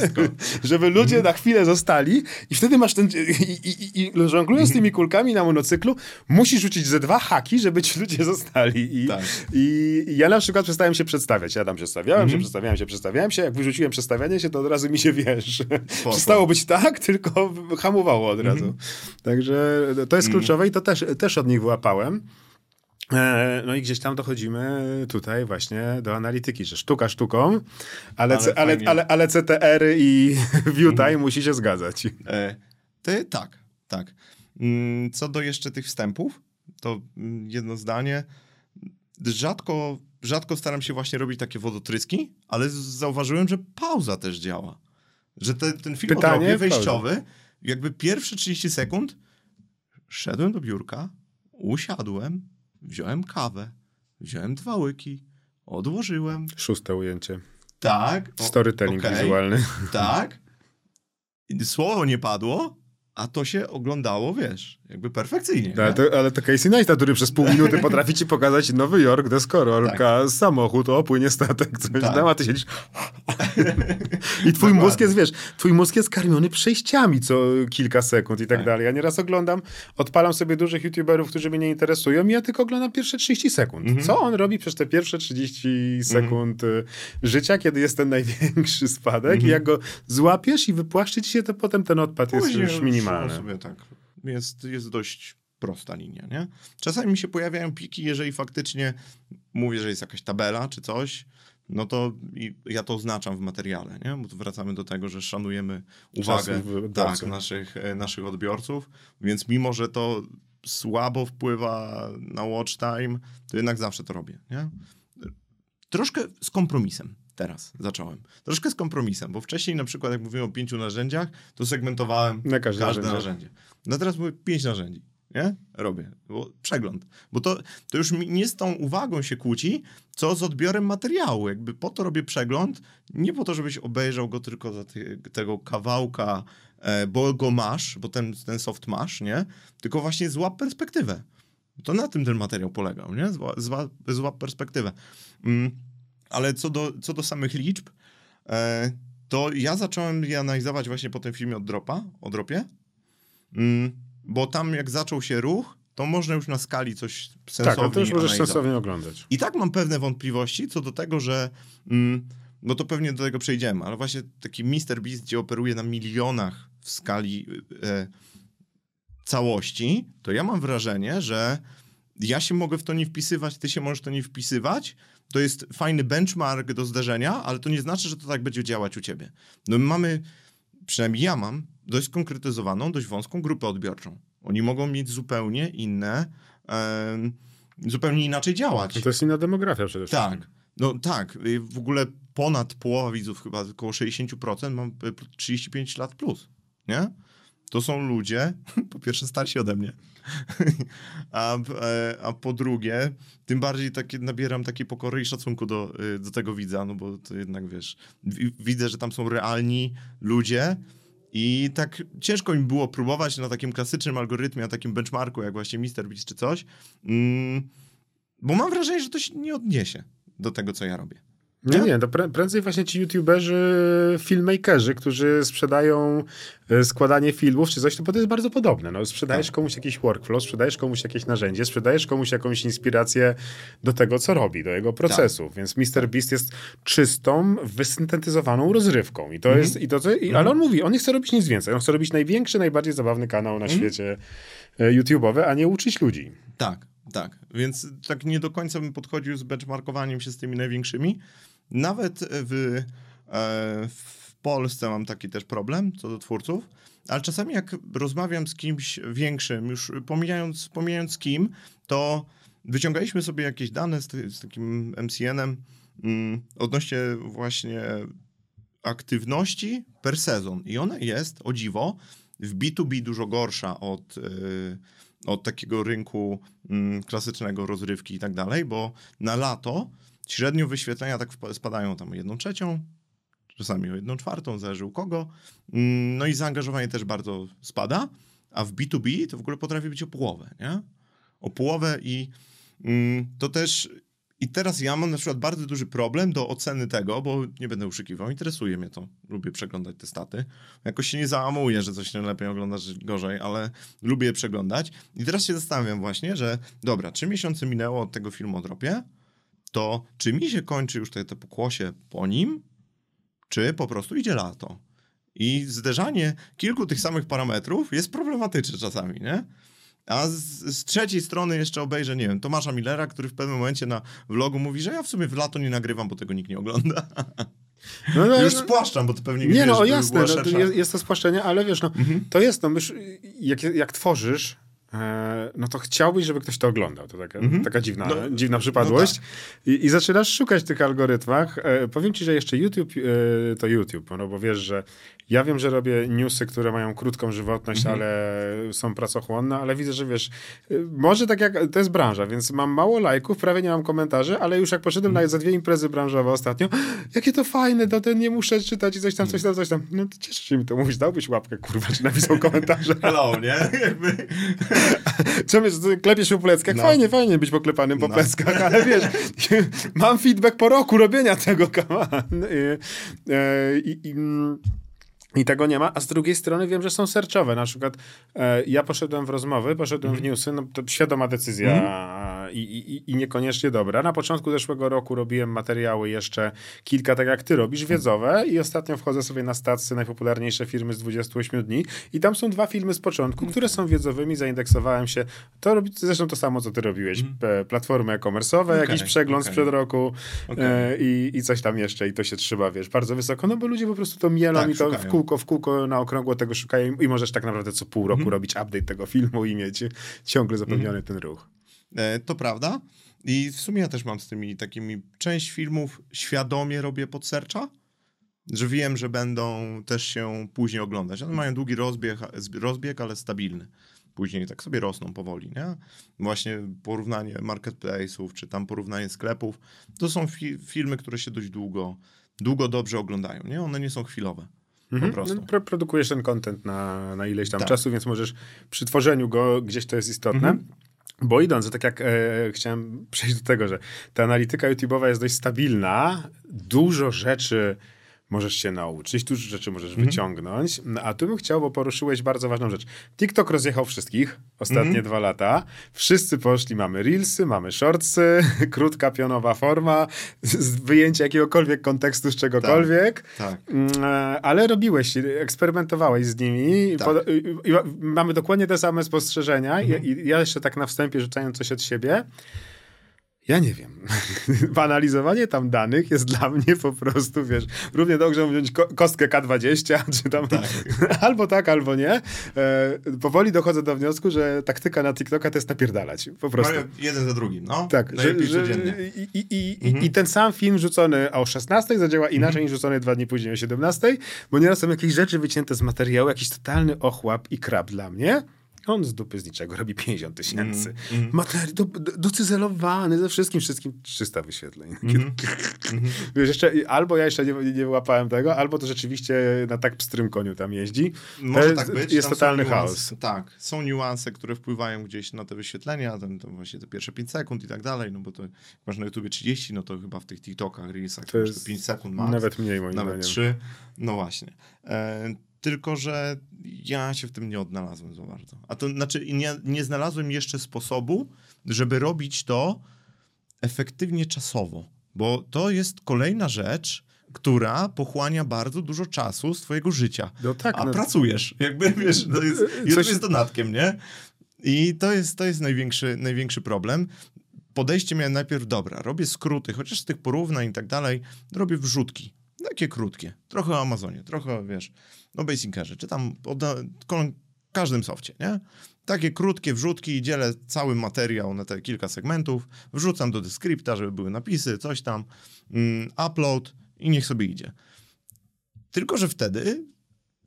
żeby ludzie na chwilę zostali i wtedy masz ten... I, i, i żonglując tymi kulkami na monocyklu, musisz rzucić ze dwa haki, żeby ci ludzie zostali. I, Tak. i ja na przykład przestałem się przedstawiać. Ja tam przedstawiałem się, przedstawiałem się, przedstawiałem się. Jak wyrzuciłem przedstawianie się, to od razu mi się, wiesz, przestało być tak, tylko hamowało od razu. Także to jest kluczowe i to też, też od nich wyłapałem. E, No i gdzieś tam dochodzimy tutaj właśnie do analityki, że sztuka sztuką, ale, Ale ale, ale, ale, CTR i ViewTime musi się zgadzać. E, ty, tak, tak. Mm, Co do jeszcze tych wstępów, to mm, jedno zdanie. Rzadko, rzadko staram się właśnie robić takie wodotryski, ale zauważyłem, że pauza też działa. Że te, ten film Pytanie, o drogie pauza. wejściowy, jakby pierwsze 30 sekund, szedłem do biurka, usiadłem, wziąłem kawę, Wziąłem dwa łyki, odłożyłem. Szóste ujęcie. Tak. o, Storytelling okej, wizualny. Tak. Słowo nie padło, a to się oglądało, wiesz, jakby perfekcyjnie. Ale nie? to, ale to Casey Neistat, który przez pół minuty potrafi ci pokazać Nowy Jork, deskorolka, samochód, o, płynie statek, coś Tak. tam, a ty siedzisz... I twój Dokładnie. mózg jest, wiesz, twój mózg jest karmiony przejściami co kilka sekund i tak, Tak. dalej. Ja nieraz oglądam, odpalam sobie dużych youtuberów, którzy mnie nie interesują i ja tylko oglądam pierwsze 30 sekund. Mhm. Co on robi przez te pierwsze 30 sekund y, życia, kiedy jest ten największy spadek Mhm. i jak go złapiesz i wypłaszczy ci się, to potem ten odpad jest Później już minimalny. Sobie tak, jest, jest dość prosta linia, nie? Czasami mi się pojawiają pliki, jeżeli faktycznie mówię, że jest jakaś tabela czy coś, no to ja to oznaczam w materiale, nie? Bo tu wracamy do tego, że szanujemy uwagę tak, naszych, e, naszych odbiorców, więc mimo, że to słabo wpływa na watch time, to jednak zawsze to robię, nie? Troszkę z kompromisem teraz zacząłem. Troszkę z kompromisem, bo wcześniej na przykład jak mówiłem o pięciu narzędziach, to segmentowałem Na każde każde narzędzie. narzędzie. No teraz mówię pięć narzędzi, nie? Robię, bo przegląd. Bo to, to już mi nie z tą uwagą się kłóci, co z odbiorem materiału. Jakby po to robię przegląd, nie po to, żebyś obejrzał go tylko za ty, tego kawałka, e, bo go masz, bo ten, ten soft masz, nie? Tylko właśnie złap perspektywę. To na tym ten materiał polegał, nie? Zła, zła, złap perspektywę. Mm, ale co do, co do samych liczb, e, to ja zacząłem je analizować właśnie po tym filmie od Dropa, o Dropie, mm, bo tam jak zaczął się ruch, to można już na skali coś sensownie Tak, ale możesz analizować. sensownie oglądać. I tak mam pewne wątpliwości co do tego, że. Mm, no to pewnie do tego przejdziemy, ale właśnie taki Mr. Beast, gdzie operuje na milionach w skali e, całości, to ja mam wrażenie, że ja się mogę w to nie wpisywać, ty się możesz w to nie wpisywać. To jest fajny benchmark do zderzenia, ale to nie znaczy, że to tak będzie działać u ciebie. No my mamy, przynajmniej ja mam, dość skonkretyzowaną, dość wąską grupę odbiorczą. Oni mogą mieć zupełnie inne, em, zupełnie inaczej działać. No To jest inna demografia przede wszystkim. Tak. No tak, y, w ogóle ponad połowa widzów, chyba około 60% mam y, 35 lat plus, nie? To są ludzie, po pierwsze starsi ode mnie, a, e, a po drugie, tym bardziej takie, nabieram takiej pokory i szacunku do, y, do tego widza, no bo to jednak, wiesz, wi- widzę, że tam są realni ludzie i tak ciężko mi było próbować na takim klasycznym algorytmie, na takim benchmarku, jak właśnie MrBeast czy coś, mm, bo mam wrażenie, że to się nie odniesie do tego, co ja robię. Nie, Nie? nie, to prę- prędzej właśnie ci youtuberzy, filmmakerzy, którzy sprzedają e, składanie filmów czy coś, to jest bardzo podobne. No, sprzedajesz Tak. komuś jakiś workflow, sprzedajesz komuś jakieś narzędzie, sprzedajesz komuś jakąś inspirację do tego, co robi, do jego procesu. Tak. Więc Mr. Beast jest czystą, wysyntetyzowaną rozrywką. I to Mhm. jest, i to, co, i, ale on mówi, on nie chce robić nic więcej. On chce robić największy, najbardziej zabawny kanał na Mhm. świecie e, YouTube'owy, a nie uczyć ludzi. Tak, tak. Więc tak nie do końca bym podchodził z benchmarkowaniem się z tymi największymi. Nawet w, e, w Polsce mam taki też problem co do twórców, ale czasami jak rozmawiam z kimś większym, już pomijając, pomijając kim, to wyciągaliśmy sobie jakieś dane z, z takim MCN-em mm, odnośnie właśnie aktywności per sezon. I ona jest, o dziwo, w B2B dużo gorsza od, y, od takiego rynku mm, klasycznego, rozrywki i tak dalej, bo na lato średnio wyświetlenia tak spadają tam o jedną trzecią, czasami o jedną czwartą, zależy u kogo. Mm, No i zaangażowanie też bardzo spada, a w B2B to w ogóle potrafi być o połowę, nie? O połowę i mm, to też... I teraz ja mam na przykład bardzo duży problem do oceny tego, bo nie będę uszykiwał, interesuje mnie to. Lubię przeglądać te staty. Jakoś się nie załamuję, że coś lepiej oglądasz, gorzej, ale lubię je przeglądać. I teraz się zastanawiam właśnie, że dobra, trzy miesiące minęło od tego filmu o dropie, to czy mi się kończy już te, te pokłosie po nim, czy po prostu idzie lato? I zderzanie kilku tych samych parametrów jest problematyczne czasami, nie? A z, z trzeciej strony jeszcze obejrzę, nie wiem, Tomasza Millera, który w pewnym momencie na vlogu mówi, że ja w sumie w lato nie nagrywam, bo tego nikt nie ogląda. No, no, Już no- spłaszczam, bo to pewnie Nie, wiesz, no jasne, no, to jest, jest to spłaszczenie, ale wiesz, no, Mhm. to jest, no, mysz, jak, jak tworzysz, no to chciałbyś, żeby ktoś to oglądał. To taka, Mhm. taka dziwna, No, dziwna przypadłość. I, I zaczynasz szukać w tych algorytmach. E, powiem ci, że jeszcze YouTube e, to YouTube, no bo wiesz, że Ja wiem, że robię newsy, które mają krótką żywotność, Mhm. ale są pracochłonne, ale widzę, że wiesz, y, może tak jak, to jest branża, więc mam mało lajków, prawie nie mam komentarzy, ale już jak poszedłem Mhm. na za dwie imprezy branżowe ostatnio, jakie to fajne, to ten nie muszę czytać i coś tam, coś tam, coś tam. No to cieszę się mi to mówić, dałbyś łapkę, kurwa, czy napisał komentarze. Hello, nie? Wiesz, klepiesz po pleckach? No. Fajnie, fajnie być poklepanym po No. pleckach, ale wiesz, mam feedback po roku robienia tego, come on. I, e, i, i, mm, i tego nie ma, a z drugiej strony wiem, że są serczowe. Na przykład e, ja poszedłem w rozmowy, poszedłem w newsy, no to świadoma decyzja i, i, i niekoniecznie dobra. Na początku zeszłego roku robiłem materiały jeszcze kilka, tak jak ty robisz, wiedzowe i ostatnio wchodzę sobie na stacje najpopularniejsze firmy z 28 dni i tam są dwa filmy z początku, które są wiedzowymi, zaindeksowałem się. To robi, zresztą to samo, co ty robiłeś. P- Platformy e-commerce'owe, Okej, jakiś przegląd okej. sprzed roku Okej. e, i, i coś tam jeszcze i to się trzyma, wiesz, bardzo wysoko, no bo ludzie po prostu to mielą Tak, i to w szukają. Kółko, w kółko na okrągło tego szukają i możesz tak naprawdę co pół roku robić update tego filmu i mieć ciągle zapewniony ten ruch. E, To prawda. I w sumie ja też mam z tymi takimi... Część filmów świadomie robię pod sercza, że wiem, że będą też się później oglądać. One mają długi rozbieg, rozbieg ale stabilny. Później tak sobie rosną powoli, nie? Właśnie porównanie marketplace'ów, czy tam porównanie sklepów, to są fi- filmy, które się dość długo, długo dobrze oglądają, nie? One nie są chwilowe. Po prostu. No, pro, produkujesz ten content na, na ileś tam Tak. czasu, więc możesz przy tworzeniu go gdzieś to jest istotne. Mhm. Bo idąc, że tak jak e, chciałem przejść do tego, że ta analityka YouTube'owa jest dość stabilna, dużo rzeczy możesz się nauczyć, dużo rzeczy możesz Mhm. wyciągnąć, no, a tu bym chciał, bo poruszyłeś bardzo ważną rzecz. TikTok rozjechał wszystkich ostatnie Mhm. dwa lata. Wszyscy poszli, mamy reelsy, mamy shortsy, krótka pionowa forma, z- wyjęcie jakiegokolwiek kontekstu z czegokolwiek. Tak. Mm, e, Ale robiłeś, eksperymentowałeś z nimi. Tak. I- i- i mamy dokładnie te same spostrzeżenia. Mhm. I, I ja jeszcze tak na wstępie rzucając coś od siebie. Ja nie wiem. Analizowanie tam danych jest dla mnie po prostu, wiesz, równie dobrze wziąć ko- kostkę K20, czy tam albo tak, albo nie. E, powoli dochodzę do wniosku, że taktyka na TikToka to jest napierdalać. Po prostu. Mają jeden za drugim, no. Tak, że, Najlepiej że, codziennie. i, i, i, Mhm. i ten sam film rzucony o 16 zadziała inaczej niż rzucony dwa dni później o 17, bo nieraz są jakieś rzeczy wycięte z materiału, jakiś totalny ochłap i krab dla mnie. On z dupy z niczego robi 50 tysięcy. Mm, Materi- do, do, docyzelowany ze wszystkim, wszystkim 300 wyświetleń. Mhm. Wiesz, jeszcze, albo ja jeszcze nie, nie wyłapałem tego, albo to rzeczywiście na tak pstrym koniu tam jeździ. Może to tak być. Jest tam totalny chaos. Tak, są niuanse, które wpływają gdzieś na te wyświetlenia, ten, to właśnie te pierwsze 5 sekund i tak dalej, no bo to masz na YouTubie 30, no to chyba w tych TikTokach, Reelsach To to jest jest 5 sekund max, Nawet mniej moim nawet zdaniem. 3, no właśnie. E, tylko, że ja się w tym nie odnalazłem za bardzo. A to znaczy nie, nie znalazłem jeszcze sposobu, żeby robić to efektywnie czasowo, bo to jest kolejna rzecz, która pochłania bardzo dużo czasu z twojego życia. No tak, A no, pracujesz, jakby wiesz, to jest, Coś- jest dodatkiem, nie? I to jest, to jest największy, największy problem. Podejście miałem najpierw, dobra, robię skróty, chociaż z tych porównań i tak dalej, robię wrzutki. Takie krótkie. Trochę o Amazonie, trochę, wiesz, o Basickerze, czy tam o każdym softie, nie? Takie krótkie wrzutki i dzielę cały materiał na te kilka segmentów, wrzucam do Descripta, żeby były napisy, coś tam, mm, upload i niech sobie idzie. Tylko, że wtedy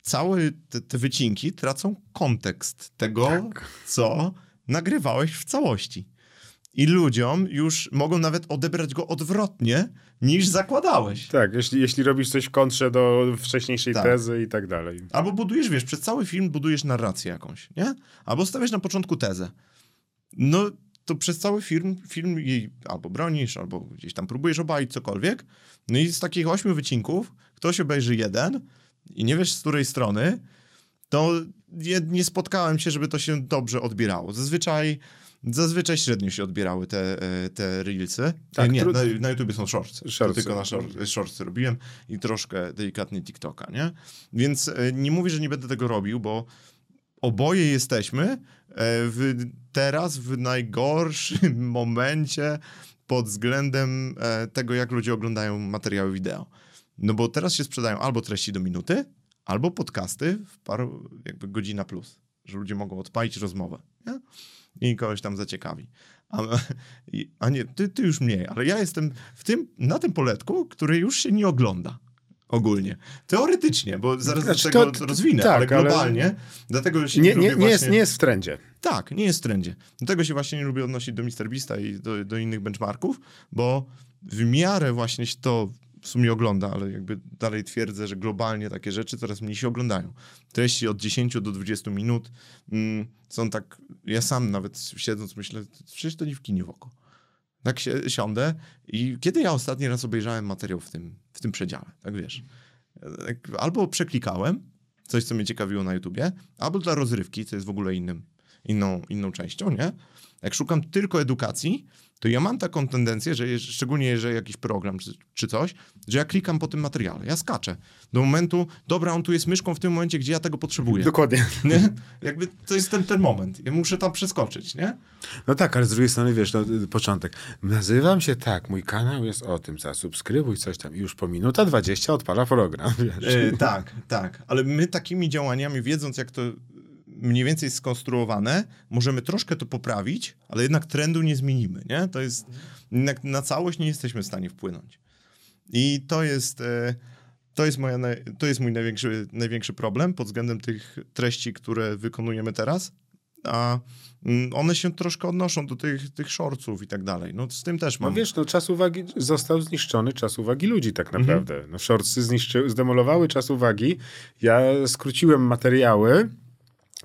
całe te, te wycinki tracą kontekst tego, Tak. co nagrywałeś w całości. I ludziom już mogą nawet odebrać go odwrotnie, niż zakładałeś. Tak, jeśli, jeśli robisz coś w kontrze do wcześniejszej Tak. tezy i tak dalej. Albo budujesz, wiesz, przez cały film budujesz narrację jakąś, nie? Albo stawiasz na początku tezę. No, to przez cały film, film jej albo bronisz, albo gdzieś tam próbujesz obalić cokolwiek. No i z takich ośmiu wycinków ktoś obejrzy jeden i nie wiesz z której strony, to nie, nie spotkałem się, żeby to się dobrze odbierało. Zazwyczaj, zazwyczaj średnio się odbierały te, e, te reelsy. Tak, nie, tru- na, na YouTubie są Shortsy. tylko na short, shortsy robiłem i troszkę delikatnie TikToka, nie? Więc e, nie mówię, że nie będę tego robił, bo oboje jesteśmy e, w, teraz w najgorszym momencie pod względem tego, jak ludzie oglądają materiały wideo. No bo teraz się sprzedają albo treści do minuty, albo podcasty w paru, jakby godzina plus, że ludzie mogą odpalić rozmowę nie? I kogoś tam zaciekawi. A, a nie, ty, ty już mniej, ale ja jestem w tym, na tym poletku, który już się nie ogląda. ogólnie. Teoretycznie, bo zaraz Znaczy, tego to- rozwinę, tak, ale ale- globalnie, dlatego się Nie, nie, nie, właśnie... jest, nie jest w trendzie. Tak, nie jest w trendzie. Dlatego się właśnie nie lubię odnosić do MrBeasta i do, do innych benchmarków, bo w miarę właśnie się to w sumie ogląda, ale jakby dalej twierdzę, że globalnie takie rzeczy coraz mniej się oglądają. Treści od 10 do 20 minut mm, są tak, ja sam nawet siedząc myślę, przecież to nie w kinie w oko. Tak się, siądę i kiedy ja ostatni raz obejrzałem materiał w tym, w tym przedziale, tak wiesz. Tak, Albo przeklikałem coś, co mnie ciekawiło na YouTubie, albo dla rozrywki, co jest w ogóle innym, inną, inną częścią, nie? Jak szukam tylko edukacji, to ja mam taką tendencję, że szczególnie jeżeli jakiś program czy, czy coś, że ja klikam po tym materiale, ja skaczę do momentu, dobra, on tu jest myszką w tym momencie, gdzie ja tego potrzebuję. Dokładnie. Nie? Jakby to jest ten, ten moment. Ja muszę tam przeskoczyć, nie? No tak, ale z drugiej strony, wiesz, no, początek. Nazywam się tak, mój kanał jest o tym, zasubskrybuj coś tam i już po minuta 20 odpala program. E, tak, tak. Ale my takimi działaniami, wiedząc jak to mniej więcej skonstruowane, możemy troszkę to poprawić, ale jednak trendu nie zmienimy, nie? To jest, jednak na całość nie jesteśmy w stanie wpłynąć. I to jest, e, to jest, moja, to jest mój największy, największy problem pod względem tych treści, które wykonujemy teraz, a mm, one się troszkę odnoszą do tych, tych shortców i tak dalej. No z tym też No mam... wiesz, no czas uwagi, został zniszczony czas uwagi ludzi tak naprawdę. No shortsy zniszczy, zdemolowały czas uwagi. Ja skróciłem materiały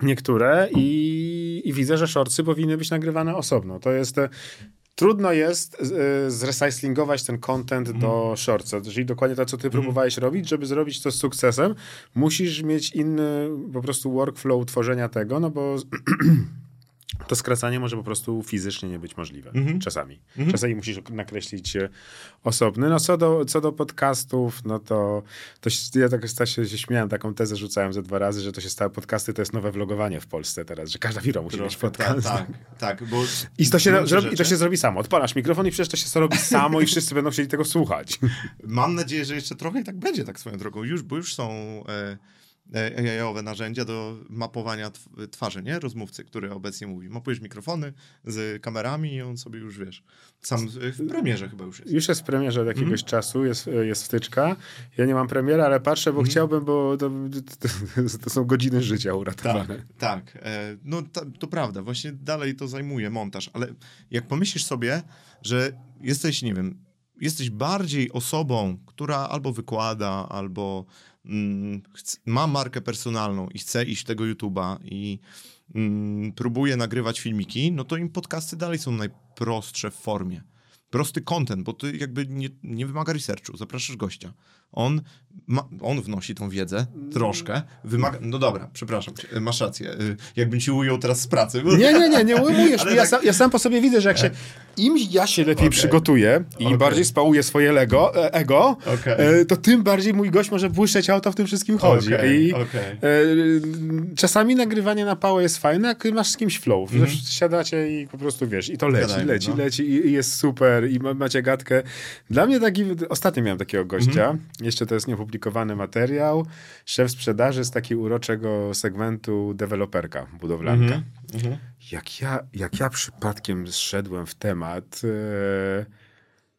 niektóre i, i widzę, że shortsy powinny być nagrywane osobno. To jest... e, Trudno jest e, zrecyklingować ten content do shortsa, czyli dokładnie to, co ty próbowałeś robić, żeby zrobić to z sukcesem, musisz mieć inny po prostu workflow tworzenia tego, no bo to skracanie może po prostu fizycznie nie być możliwe czasami. Czasami musisz nakreślić osobny. No co do, co do podcastów, no to, to ja tak się, się śmiałem, taką tezę rzucałem ze dwa razy, że to się stało, podcasty to jest nowe vlogowanie w Polsce teraz, że każda firma musi mieć Troszkę, podcast. tak, tak, tak, bo... I to, się, zrobi, I to się zrobi samo. Odpalasz mikrofon i przecież to się zrobi samo i wszyscy będą chcieli tego słuchać. Mam nadzieję, że jeszcze trochę i tak będzie tak swoją drogą. Już, bo już są e, AI-owe narzędzia do mapowania tw- twarzy, nie? Rozmówcy, który obecnie mówi. Mapujesz mikrofony z kamerami i on sobie już, wiesz, sam w premierze chyba już jest. Już jest w premierze od jakiegoś Mhm. czasu, jest, jest wtyczka. Ja nie mam premiery, ale patrzę, bo chciałbym, bo to, to, to są godziny życia Tak, uratowane. tak. E, no to prawda, właśnie dalej to zajmuje montaż, ale jak pomyślisz sobie, że jesteś, nie wiem, jesteś bardziej osobą, która albo wykłada, albo mm, ma markę personalną i chce iść tego YouTube'a i mm, próbuje nagrywać filmiki, no to im podcasty dalej są najprostsze w formie. Prosty content, bo ty jakby nie, nie wymaga researchu, zapraszasz gościa. On, ma, on wnosi tą wiedzę troszkę, wymaga... No dobra, przepraszam, cię, masz rację. y, Jakbym ci ujął teraz z pracy. bo- Nie, nie, nie, nie ujmujesz Ale mnie. Ja, tak- sam, ja sam po sobie widzę, że jak się im ja się lepiej Okej. przygotuję i im Okej. bardziej spałuję swoje lego, e, ego, Okej. e, to tym bardziej mój gość może błyszczeć auto w tym wszystkim chodzi. I e, czasami nagrywanie na pałę jest fajne, jak masz z kimś flow. Wiesz, siadacie i po prostu wiesz, i to leci, Gadajmy, leci, no. leci i, i jest super i ma, macie gadkę. Dla mnie taki, ostatnio miałem takiego gościa, jeszcze to jest nieopublikowany materiał, szef sprzedaży z takiego uroczego segmentu deweloperka, budowlanka. Mhm. Jak ja, jak ja przypadkiem zszedłem w temat e,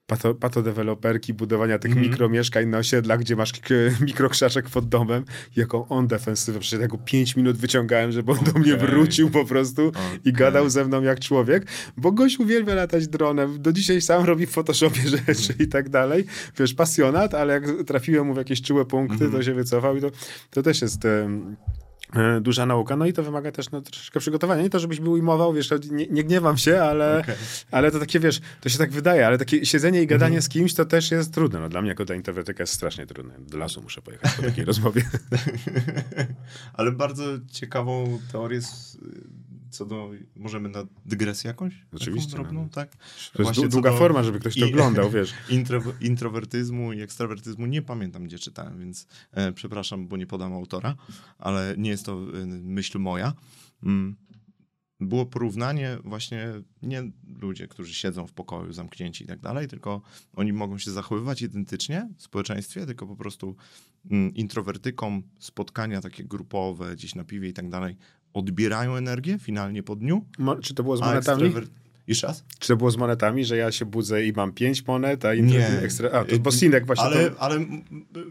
pato, patodeweloperki, budowania tych mikromieszkań na osiedlach, gdzie masz k- mikrokrzaczek pod domem, jaką on defensywę, przecież ja go 5 minut wyciągałem, żeby on do mnie wrócił po prostu Okej. i gadał ze mną jak człowiek, bo gość uwielbia latać dronem, do dzisiaj sam robi w Photoshopie rzeczy i tak dalej, wiesz, pasjonat, ale jak trafiłem mu w jakieś czułe punkty, to się wycofał i to, to też jest... e, Duża nauka, no i to wymaga też no, troszeczkę przygotowania. Nie to, żebyś był ujmował, wiesz, nie, nie gniewam się, ale, Okej. ale to takie, wiesz, to się tak wydaje, ale takie siedzenie i gadanie z kimś to też jest trudne. No, dla mnie jako dla introwertyka jest strasznie trudne. Do lasu muszę pojechać po takiej rozmowie. Ale bardzo ciekawą teorię co do... Możemy na dygresję jakąś? Oczywiście, Taką drobną, no. tak? To jest Właśnie co długa do- forma, żeby ktoś to i- oglądał, wiesz. Intro, introwertyzmu i ekstrawertyzmu nie pamiętam, gdzie czytałem, więc e, przepraszam, bo nie podam autora, ale nie jest to e, myśl moja. Mm. Było porównanie właśnie nie ludzie, którzy siedzą w pokoju zamknięci i tak dalej, tylko oni mogą się zachowywać identycznie w społeczeństwie, tylko po prostu mm, introwertykom spotkania takie grupowe, gdzieś na piwie i tak dalej odbierają energię finalnie po dniu, Mo- czy to było z monetami? Jeszcze raz? Czy to było z monetami, że ja się budzę i mam pięć monet, a inny Nie. ekstra... A, to bo Sinek właśnie... Ale, to, ale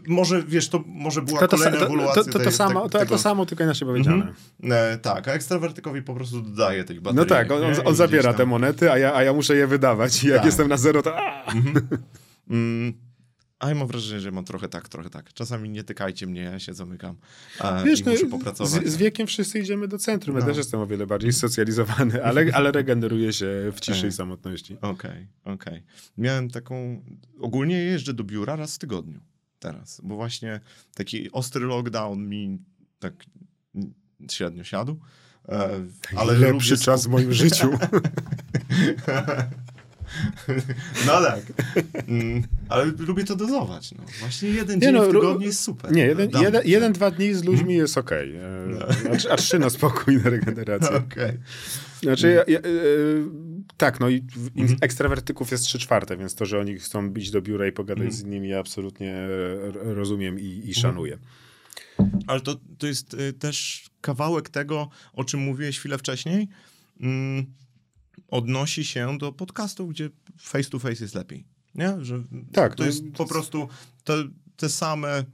może, wiesz, to może była to, to, kolejna to, ewoluacja to, to, to, tej- samo, te- to, tego. to samo, tylko inaczej powiedziane. E, tak, a ekstrawertykowi po prostu dodaje tych baterii. No tak, on, on, on zabiera te monety, a ja, a ja muszę je wydawać. I jak Tak. jestem na zero, to... A! Mm, a ja mam wrażenie, że mam trochę tak, trochę tak. Czasami nie tykajcie mnie, ja się zamykam e, Wiesz, no, muszę popracować. z, z wiekiem wszyscy idziemy do centrum. Ja No. też jestem o wiele bardziej socjalizowany, ale, ale regeneruję się w ciszy i samotności. Okej, okej. Miałem taką... Ogólnie jeżdżę do biura raz w tygodniu teraz, bo właśnie taki ostry lockdown mi tak średnio siadł. E, ale Lepszy lubię czas w moim życiu. No tak. Mm, ale lubię to dozować. No. Właśnie jeden Nie dzień no, w tygodniu jest super. Nie, jeden, jeden, jeden, dwa dni z ludźmi Mhm. jest okej. Okay. A, a, a trzy na spokój, na regenerację. Okej. Znaczy, ja, ja, e, tak, no i Mhm. ekstrawertyków jest trzy czwarte, więc to, że oni chcą iść do biura i pogadać Mhm. z innymi, ja absolutnie rozumiem i, i szanuję. Ale to, to jest y, też kawałek tego, o czym mówiłeś chwilę wcześniej. Mm, odnosi się do podcastów, gdzie face to face jest lepiej. Nie? Że Tak, To jest po prostu te, te same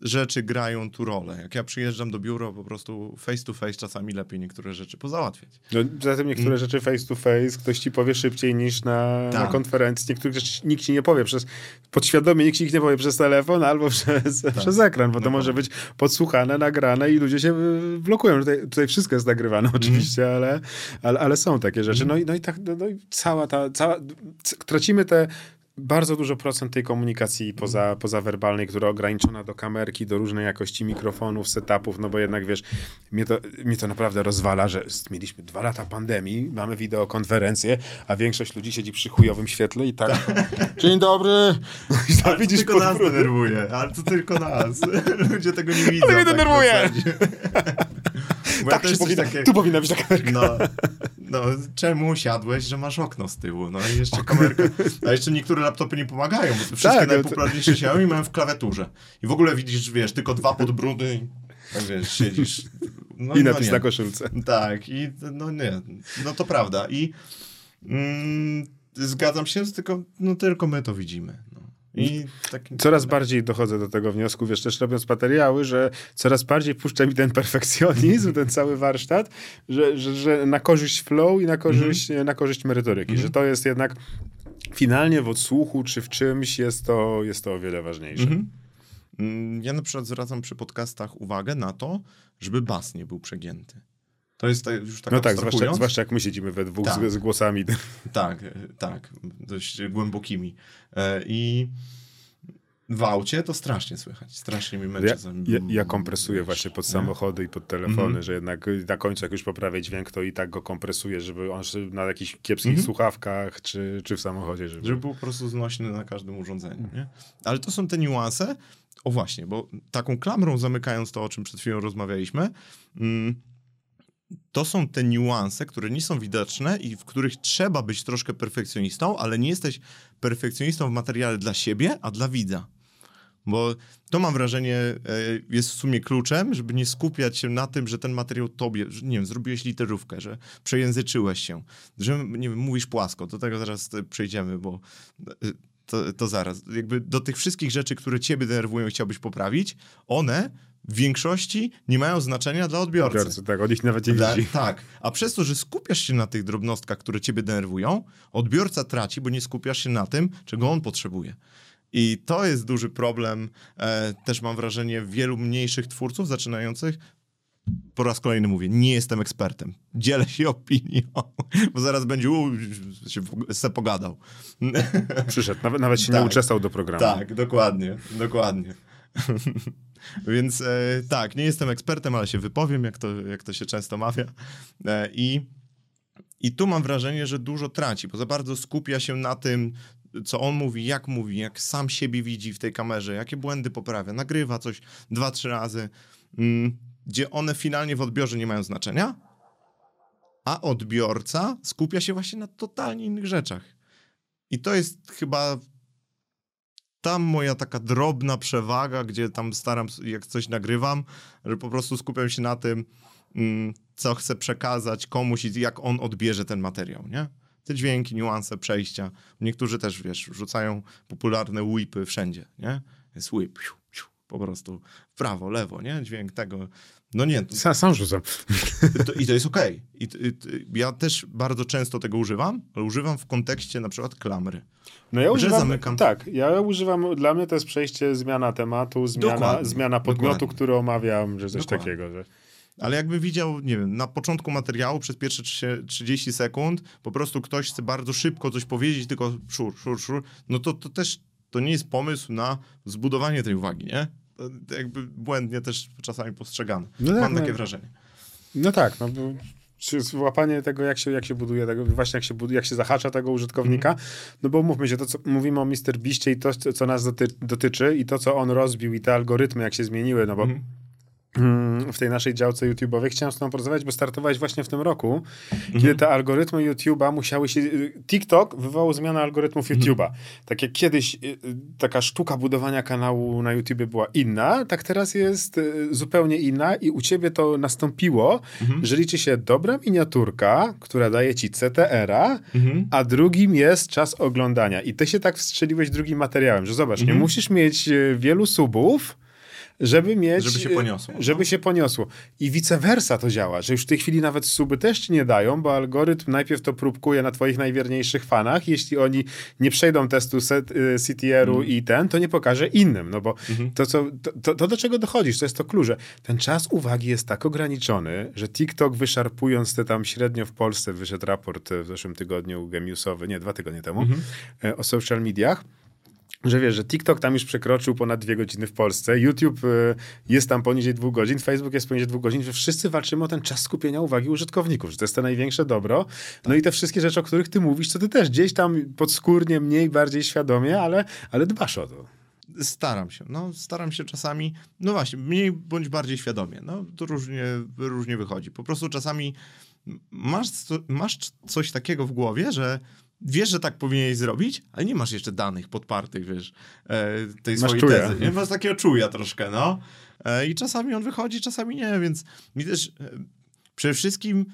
rzeczy grają tu rolę. Jak ja przyjeżdżam do biura, po prostu face to face czasami lepiej niektóre rzeczy pozałatwiać. No, zatem niektóre rzeczy face to face ktoś ci powie szybciej niż na, na Tak. konferencji. Niektórych rzeczy nikt ci nie powie przez, podświadomie nikt ci ich nie powie przez telefon albo przez, przez ekran, bo to Dokładnie. może być podsłuchane, nagrane i ludzie się y, blokują. Tutaj, tutaj wszystko jest nagrywane oczywiście, ale, ale, ale są takie rzeczy. No i, no i tak, no, no i cała ta, cała, tracimy te bardzo dużo procent tej komunikacji poza, pozawerbalnej, która ograniczona do kamerki, do różnej jakości mikrofonów, setupów, no bo jednak wiesz, mnie to, mnie to naprawdę rozwala, że mieliśmy dwa lata pandemii, mamy wideokonferencję, a większość ludzi siedzi przy chujowym świetle i tak, dzień dobry, no i Ale to widzisz tylko nas denerwuje, ale to tylko nas. Ludzie tego nie widzą. mnie tak denerwuje. Bo Tak coś powinna, takiego- tu powinna być ta kamerka. No, no, czemu siadłeś, że masz okno z tyłu? No i jeszcze kamerka. A jeszcze niektóre laptopy nie pomagają, bo te wszystkie Tak, no to- najpopularniejsze Xiaomi mają w klawiaturze. I w ogóle widzisz, wiesz, tylko dwa podbrudy i tak wiesz, siedzisz. No, I no napis nie. na koszulce. Tak, i no nie, no to prawda. I mm, zgadzam się, tylko, no tylko my to widzimy. I taki, Coraz bardziej dochodzę do tego wniosku, wiesz, też robiąc materiały, że coraz bardziej puszcza mi ten perfekcjonizm, ten cały warsztat, że, że, że na korzyść flow i na korzyść, na korzyść merytoryki, że to jest jednak finalnie w odsłuchu czy w czymś jest to, jest to o wiele ważniejsze. Mhm. Mm, Ja na przykład zwracam przy podcastach uwagę na to, żeby bas nie był przegięty. To jest już tak No tak, zwłaszcza, zwłaszcza jak my siedzimy we dwóch Tak. z, z głosami. Tak, e, tak, dość głębokimi. E, I w aucie to strasznie słychać, strasznie mi męczy. Ja, ja, ja kompresuję właśnie pod Nie? samochody i pod telefony, Mhm. że jednak na końcu jak już poprawię dźwięk, to i tak go kompresuję, żeby on na jakichś kiepskich Mhm. słuchawkach czy, czy w samochodzie, żeby... Żeby był po prostu znośny na każdym urządzeniu. Nie? Ale to są te niuanse. O właśnie, bo taką klamrą zamykając to, o czym przed chwilą rozmawialiśmy, mm, to są te niuanse, które nie są widoczne i w których trzeba być troszkę perfekcjonistą, ale nie jesteś perfekcjonistą w materiale dla siebie, a dla widza. Bo to mam wrażenie e, jest w sumie kluczem, żeby nie skupiać się na tym, że ten materiał tobie, że, nie wiem, zrobiłeś literówkę, że przejęzyczyłeś się, że nie wiem, mówisz płasko, do tego zaraz e, przejdziemy, bo e, to, to zaraz. Jakby do tych wszystkich rzeczy, które ciebie denerwują chciałbyś poprawić, one w większości nie mają znaczenia dla odbiorcy. Odbiorcy, tak, od nich nawet nie Dla, widzi. tak, a przez to, że skupiasz się na tych drobnostkach, które ciebie denerwują, odbiorca traci, bo nie skupiasz się na tym, czego on potrzebuje. I to jest duży problem, e, też mam wrażenie, wielu mniejszych twórców zaczynających. Po raz kolejny mówię, nie jestem ekspertem. Dzielę się opinią, bo zaraz będzie, u, się se pogadał. Przyszedł, nawet, nawet się Tak. nie uczesał do programu. Tak, dokładnie, dokładnie. Więc e, tak, nie jestem ekspertem, ale się wypowiem, jak to, jak to się często mawia. E, I i tu mam wrażenie, że dużo traci, bo za bardzo skupia się na tym, co on mówi, jak mówi, jak sam siebie widzi w tej kamerze, jakie błędy poprawia, nagrywa coś dwa, trzy razy, mm, gdzie one finalnie w odbiorze nie mają znaczenia, a odbiorca skupia się właśnie na totalnie innych rzeczach. I to jest chyba tam moja taka drobna przewaga, gdzie tam staram, jak coś nagrywam, że po prostu skupiam się na tym, mm, co chcę przekazać komuś i jak on odbierze ten materiał, nie? Te dźwięki, niuanse, przejścia. Niektórzy też, wiesz, rzucają popularne whipy wszędzie, nie? Jest whip, siu, siu, po prostu w prawo, lewo, nie? Dźwięk tego. No nie. Sam, sam rzucam. To, I to jest okej. Okay. ja też bardzo często tego używam, ale używam w kontekście na przykład klamry. No ja używam, zamykam... tak, ja używam, dla mnie to jest przejście, zmiana tematu, zmiana, zmiana podmiotu, Dokładnie. który omawiam, że coś Dokładnie. takiego. Że... Ale jakby widział, nie wiem, na początku materiału przez pierwsze 30 sekund po prostu ktoś chce bardzo szybko coś powiedzieć, tylko szur, szur, szur, no to, to też to nie jest pomysł na zbudowanie tej uwagi, nie? To jakby błędnie też czasami postrzegane. No tak, Mam takie no, wrażenie. No tak, no złapanie tego, jak się, jak się buduje tego, właśnie jak się, buduje, jak się zahacza tego użytkownika, mm. no bo mówmy się, to co mówimy o Mr. Biście i to, co nas doty dotyczy i to, co on rozbił i te algorytmy, jak się zmieniły, no bo mm w tej naszej działce YouTube'owej. Chciałem z tobą porozmawiać, bo startowałeś właśnie w tym roku, mhm. kiedy te algorytmy YouTube'a musiały się... TikTok wywołał zmianę algorytmów mhm. YouTube'a. Tak jak kiedyś y, y, taka sztuka budowania kanału na YouTubie była inna, tak teraz jest y, zupełnie inna i u ciebie to nastąpiło, mhm. że liczy się dobra miniaturka, która daje ci CTR-a, mhm. a drugim jest czas oglądania. I ty się tak wstrzeliłeś drugim materiałem, że zobacz, nie mhm. musisz mieć wielu subów, żeby mieć... Żeby się poniosło. Żeby no. się poniosło. I vice versa to działa, że już w tej chwili nawet suby też ci nie dają, bo algorytm najpierw to próbkuje na twoich najwierniejszych fanach. Jeśli oni nie przejdą testu CTR-u mm. i ten, to nie pokaże innym, no bo mm -hmm. to, co, to, to, do czego dochodzisz, to jest to klucze. Ten czas uwagi jest tak ograniczony, że TikTok wyszarpując te tam średnio w Polsce, wyszedł raport w zeszłym tygodniu gemiusowy, nie, dwa tygodnie temu, mm -hmm. o social mediach, że wiesz, że TikTok tam już przekroczył ponad dwie godziny w Polsce, YouTube y, jest tam poniżej dwóch godzin, Facebook jest poniżej dwóch godzin, że wszyscy walczymy o ten czas skupienia uwagi użytkowników, że to jest to największe dobro. No i te wszystkie rzeczy, o których ty mówisz, to ty też gdzieś tam podskórnie, mniej, bardziej świadomie, ale, ale dbasz o to. Staram się, no staram się czasami, no właśnie, mniej bądź bardziej świadomie, no to różnie, różnie wychodzi. Po prostu czasami masz, masz coś takiego w głowie, że wiesz, że tak powinieneś zrobić, ale nie masz jeszcze danych podpartych, wiesz, e, tej masz swojej czuja. tezy. Nie? Masz takiego czuja troszkę, no. E, I czasami on wychodzi, czasami nie, więc mi też e, przede wszystkim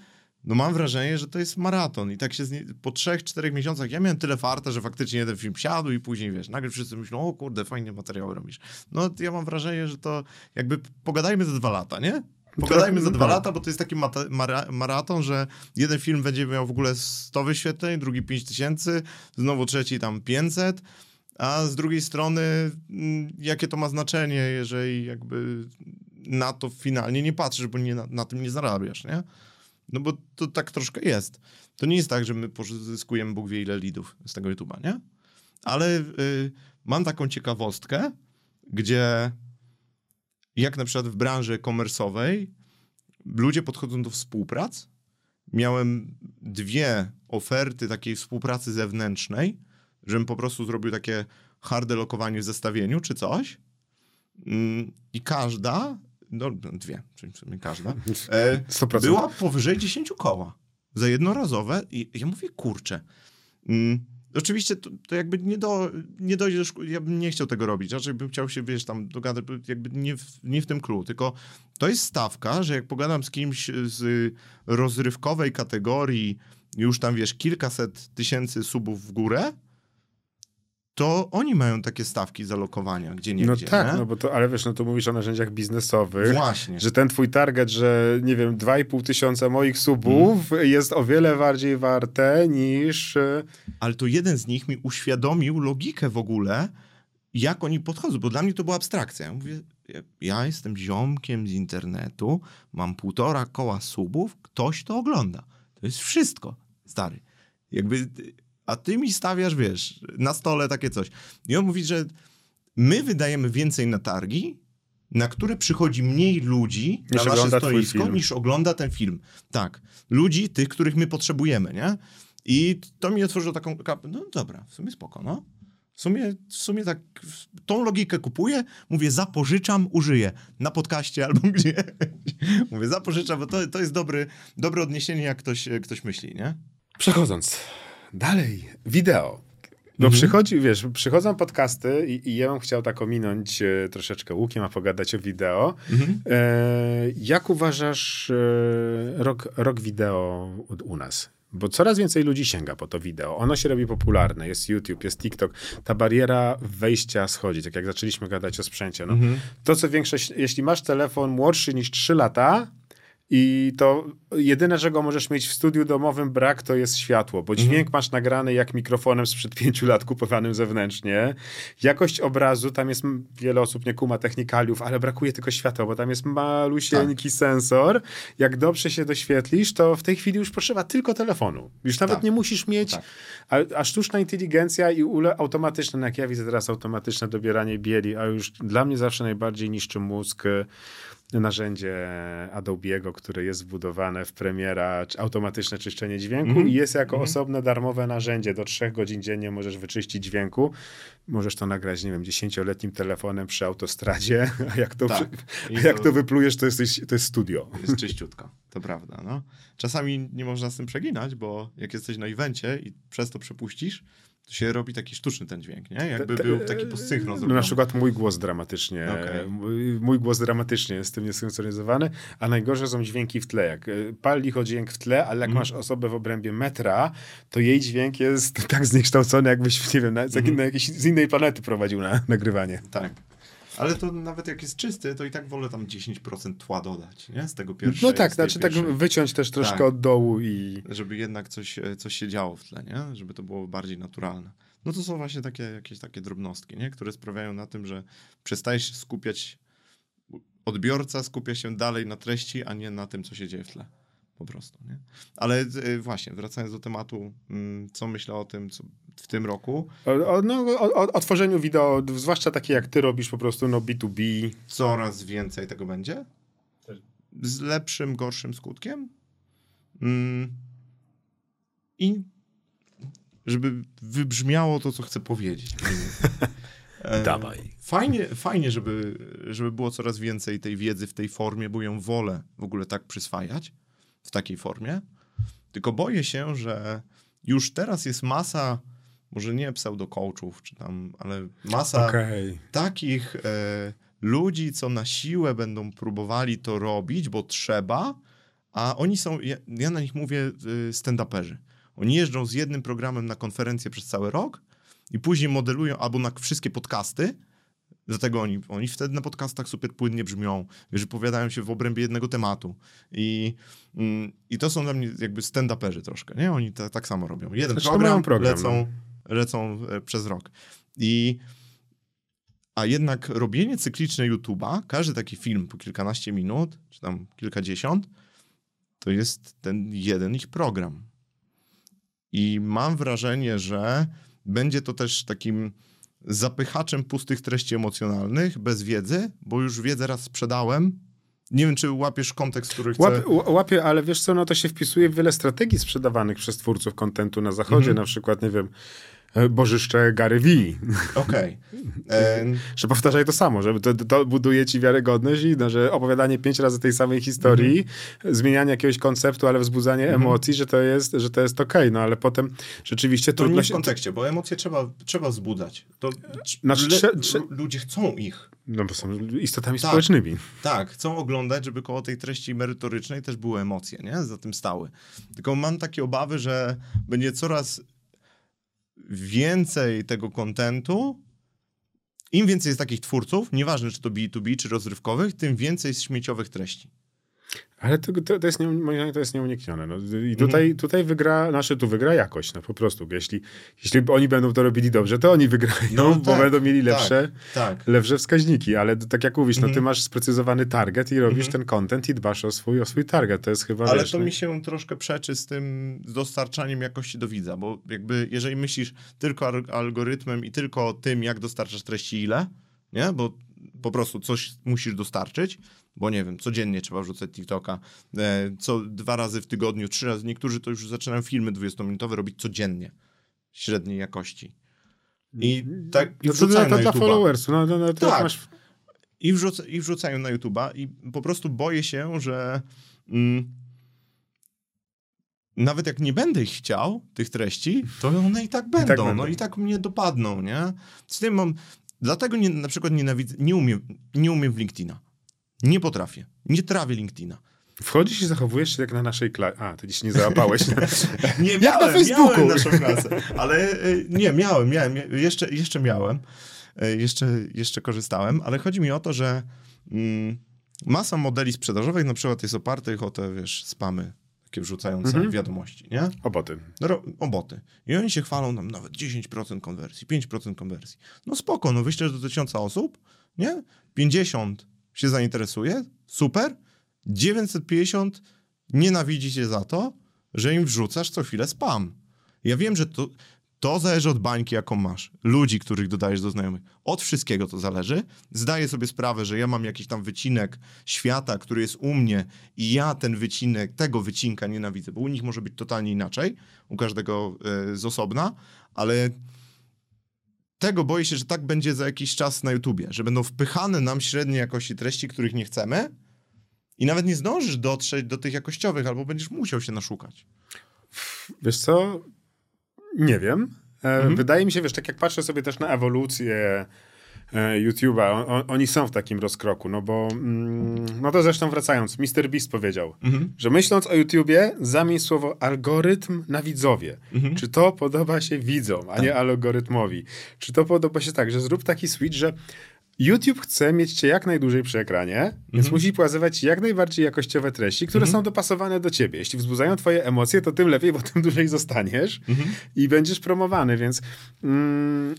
no mam wrażenie, że to jest maraton i tak się nie, po trzech, czterech miesiącach ja miałem tyle farta, że faktycznie jeden film siadł i później, wiesz, nagle wszyscy myślą, o kurde, fajnie materiały robisz. No ja mam wrażenie, że to jakby pogadajmy za dwa lata, nie? Pogadajmy za dwa lata, bo to jest taki maraton, że jeden film będzie miał w ogóle 100 wyświetleń, drugi 5000, znowu trzeci tam 500, a z drugiej strony mm, jakie to ma znaczenie, jeżeli jakby na to finalnie nie patrzysz, bo nie, na, na tym nie zarabiasz, nie? No bo to tak troszkę jest. To nie jest tak, że my pozyskujemy Bóg wie ile lidów z tego YouTube'a, nie? Ale y, mam taką ciekawostkę, gdzie jak na przykład w branży komersowej ludzie podchodzą do współprac. Miałem dwie oferty takiej współpracy zewnętrznej, żebym po prostu zrobił takie harde lokowanie w zestawieniu czy coś. Mm, I każda, no dwie, czyli w sumie każda, e, była powyżej 10 koła za jednorazowe. I ja mówię, kurczę. Oczywiście to, to, jakby nie, do, nie dojdzie do szkół, ja bym nie chciał tego robić, raczej bym chciał się, wiesz, tam dogadać, jakby nie w, nie w tym clue, tylko to jest stawka, że jak pogadam z kimś z rozrywkowej kategorii, już tam, wiesz, kilkaset tysięcy subów w górę, to oni mają takie stawki zalokowania, gdzie nie No tak, nie? no bo to, ale wiesz, no to mówisz o narzędziach biznesowych. Właśnie. Że ten twój target, że nie wiem, 2,5 tysiąca moich subów mm. jest o wiele bardziej warte niż... E, ale to jeden z nich mi uświadomił logikę w ogóle, jak oni podchodzą, bo dla mnie to była abstrakcja. Ja mówię, ja jestem ziomkiem z internetu, mam półtora koła subów, ktoś to ogląda. To jest wszystko, stary. Jakby a ty mi stawiasz, wiesz, na stole takie coś. I on mówi, że my wydajemy więcej na targi, na które przychodzi mniej ludzi niż na nasze stoisko, niż ogląda ten film. Tak. Ludzi, tych, których my potrzebujemy, nie? I to mi otworzyło taką... No dobra, w sumie spoko, no. W sumie, w sumie tak tą logikę kupuję, mówię zapożyczam, użyję na podcaście albo gdzie. mówię zapożyczam, bo to, to jest dobry, dobre odniesienie, jak ktoś, ktoś myśli, nie? Przechodząc Dalej, wideo. Bo mhm. przychodzi, wiesz, przychodzą podcasty i, i, ja bym chciał tak ominąć e, troszeczkę łukiem, a pogadać o wideo. Mhm. E, jak uważasz e, rok, rok wideo u, u, nas? bo coraz więcej ludzi sięga po to wideo. Ono się robi popularne, jest YouTube, jest TikTok. Ta bariera wejścia schodzi, tak jak zaczęliśmy gadać o sprzęcie. No, To, co większość, jeśli masz telefon młodszy niż 3 lata, i to jedyne, czego możesz mieć w studiu domowym brak, to jest światło, bo dźwięk Mhm. masz nagrany jak mikrofonem sprzed pięciu lat kupowanym zewnętrznie. Jakość obrazu, tam jest wiele osób nie kuma technikaliów, ale brakuje tylko światła, bo tam jest malusieńki Tak. sensor. Jak dobrze się doświetlisz, to w tej chwili już potrzeba tylko telefonu. Już nawet Tak. nie musisz mieć, Tak. a, a sztuczna inteligencja i ule automatyczne, no jak ja widzę teraz automatyczne dobieranie bieli, a już dla mnie zawsze najbardziej niszczy mózg y, narzędzie Adobe'ego, które jest wbudowane w Premiera, automatyczne czyszczenie dźwięku Mhm. i jest jako osobne darmowe narzędzie. Do trzech godzin dziennie możesz wyczyścić dźwięku. Możesz to nagrać, nie wiem, dziesięcioletnim telefonem przy autostradzie, a jak to, Tak. przy- a jak to- to wyplujesz, to, jesteś, to jest studio. Jest czyściutko, to prawda. No. Czasami nie można z tym przeginać, bo jak jesteś na evencie i przez to przepuścisz, się robi taki sztuczny ten dźwięk, nie? Jakby Te- te- był taki postsynchron No, zrobiony. na przykład mój głos dramatycznie, Okej. mój, mój głos dramatycznie jest z tym niesynchronizowany, a najgorsze są dźwięki w tle. Jak y, pal licho dźwięk w tle, ale jak Mhm. masz osobę w obrębie metra, to jej dźwięk jest tak zniekształcony, jakbyś, nie wiem, na, z, jakiej- Mhm. na jakiejś, z innej planety prowadził na nagrywanie. Tak. Ale to nawet jak jest czysty, to i tak wolę tam 10% tła dodać, nie? Z tego pierwszego. No tak, znaczy tak wyciąć też troszkę Tak. od dołu i... Żeby jednak coś, e, coś się działo w tle, nie? Żeby to było bardziej naturalne. No to są właśnie takie jakieś takie drobnostki, nie? Które sprawiają na tym, że przestajesz się skupiać, odbiorca skupia się dalej na treści, a nie na tym, co się dzieje w tle. Po prostu, nie? Ale e, właśnie, wracając do tematu, mm, co myślę o tym, co w tym roku, O, o, no, o, o, tworzeniu wideo, zwłaszcza takie jak ty robisz po prostu, no B2B. coraz więcej tego będzie. Z lepszym, gorszym skutkiem. Mm. I żeby wybrzmiało to, co chcę powiedzieć. E, Dawaj. Fajnie, fajnie żeby, żeby było coraz więcej tej wiedzy w tej formie, bo ją wolę w ogóle tak przyswajać w takiej formie. Tylko boję się, że już teraz jest masa, może nie pseudo-coachów, czy tam, ale masa Okej. takich e, ludzi, co na siłę będą próbowali to robić, bo trzeba, a oni są, ja, ja na nich mówię y, stand-uperzy. Oni jeżdżą z jednym programem na konferencję przez cały rok i później modelują albo na wszystkie podcasty, Dlatego oni, oni wtedy na podcastach super płynnie brzmią, wiesz, wypowiadają się w obrębie jednego tematu. I, mm, i to są dla mnie jakby stand-uperzy troszkę, nie? Oni ta, tak samo robią. Jeden Znaczy, program, program, lecą, lecą e, przez rok. I a jednak robienie cykliczne YouTube'a, każdy taki film po kilkanaście minut, czy tam kilkadziesiąt, to jest ten jeden ich program. I mam wrażenie, że będzie to też takim zapychaczem pustych treści emocjonalnych, bez wiedzy, bo już wiedzę raz sprzedałem. Nie wiem, czy łapiesz kontekst, który chcę... Łap, łapię, ale wiesz co, no to się wpisuje w wiele strategii sprzedawanych przez twórców kontentu na zachodzie, Mhm. na przykład, nie wiem, bożyszcze Gary V, Okej. Em, że powtarzaj to samo, że to, to buduje ci wiarygodność i no, że opowiadanie pięć razy tej samej historii, zmienianie jakiegoś konceptu, ale wzbudzanie Mhm. emocji, że to jest, że to jest okej, no ale potem rzeczywiście To trudno nie w się... kontekście, bo emocje trzeba, trzeba wzbudzać. To, Znaczy, le- trze- ludzie chcą ich. No bo są istotami Tak. społecznymi. Tak, chcą oglądać, żeby koło tej treści merytorycznej też były emocje, nie? Za tym stały. Tylko mam takie obawy, że będzie coraz więcej tego kontentu. Im więcej jest takich twórców, nieważne czy to B2B, czy rozrywkowych, tym więcej jest śmieciowych treści. Ale to, to, to jest, nie, moim zdaniem, to jest nieuniknione. No, Mhm. I tutaj, tutaj wygra, nasze tu wygra jakość, no po prostu. Jeśli, jeśli oni będą to robili dobrze, to oni wygrają, No bo tak, będą mieli lepsze, Tak. lepsze wskaźniki, ale tak jak mówisz, no ty Mhm. masz sprecyzowany target i robisz Mhm. ten content i dbasz o swój, o swój target. To jest chyba, Ale wiesz, to no- mi się troszkę przeczy z tym dostarczaniem jakości do widza, bo jakby jeżeli myślisz tylko al- algorytmem i tylko tym, jak dostarczasz treści ile, nie? Bo po prostu coś musisz dostarczyć, bo nie wiem, codziennie trzeba wrzucać TikToka, e, co dwa razy w tygodniu, trzy razy. Niektórzy to już zaczynają filmy 20-minutowe robić codziennie, średniej jakości. I tak i no to, wrzucają to na dla. No, no, no, to Tak. masz... I, wrzuc- I wrzucają na YouTube'a i po prostu boję się, że mm, nawet jak nie będę ich chciał, tych treści, to one i tak będą, będą. no i tak mnie dopadną, nie? Z tym mam, dlatego nie, na przykład nienawidzę, nie umiem, nie umiem w LinkedIna. Nie potrafię. Nie trawię LinkedIna. Wchodzisz i zachowujesz się jak na naszej klasie. A, ty dziś nie załapałeś. Nie, Jak na miałem, Facebooku. miałem naszą klasę, ale y, nie, miałem, miałem, jeszcze, jeszcze miałem, y, jeszcze, jeszcze korzystałem, ale chodzi mi o to, że mm, masa modeli sprzedażowych na przykład jest opartych o te, wiesz, spamy, takie wrzucające Mhm. wiadomości, nie? Oboty. Ro- oboty. I oni się chwalą nam nawet 10% konwersji, 5% konwersji. No spoko, no wyślesz do tysiąca osób, nie? 50 się zainteresuje, super. 950 nienawidzi cię za to, że im wrzucasz co chwilę spam. Ja wiem, że to, to zależy od bańki, jaką masz. Ludzi, których dodajesz do znajomych. Od wszystkiego to zależy. Zdaję sobie sprawę, że ja mam jakiś tam wycinek świata, który jest u mnie i ja ten wycinek, tego wycinka nienawidzę, bo u nich może być totalnie inaczej, u każdego e, z osobna, ale tego boję się, że tak będzie za jakiś czas na YouTubie, że będą wpychane nam średnie jakości treści, których nie chcemy i nawet nie zdążysz dotrzeć do tych jakościowych, albo będziesz musiał się naszukać. Wiesz co? Nie wiem. E, Mhm. Wydaje mi się, wiesz, tak jak patrzę sobie też na ewolucję YouTube'a, on, on, oni są w takim rozkroku, no bo, mm, no to zresztą wracając, Mr. Beast powiedział, Mhm. że myśląc o YouTubie, zamień słowo algorytm na widzowie. Mhm. Czy to podoba się widzom, a nie algorytmowi? Czy to podoba się tak, że zrób taki switch, że YouTube chce mieć cię jak najdłużej przy ekranie, więc musi pokazywać ci jak najbardziej jakościowe treści, które są dopasowane do ciebie. Jeśli wzbudzają twoje emocje, to tym lepiej, bo tym dłużej zostaniesz i będziesz promowany, więc mm,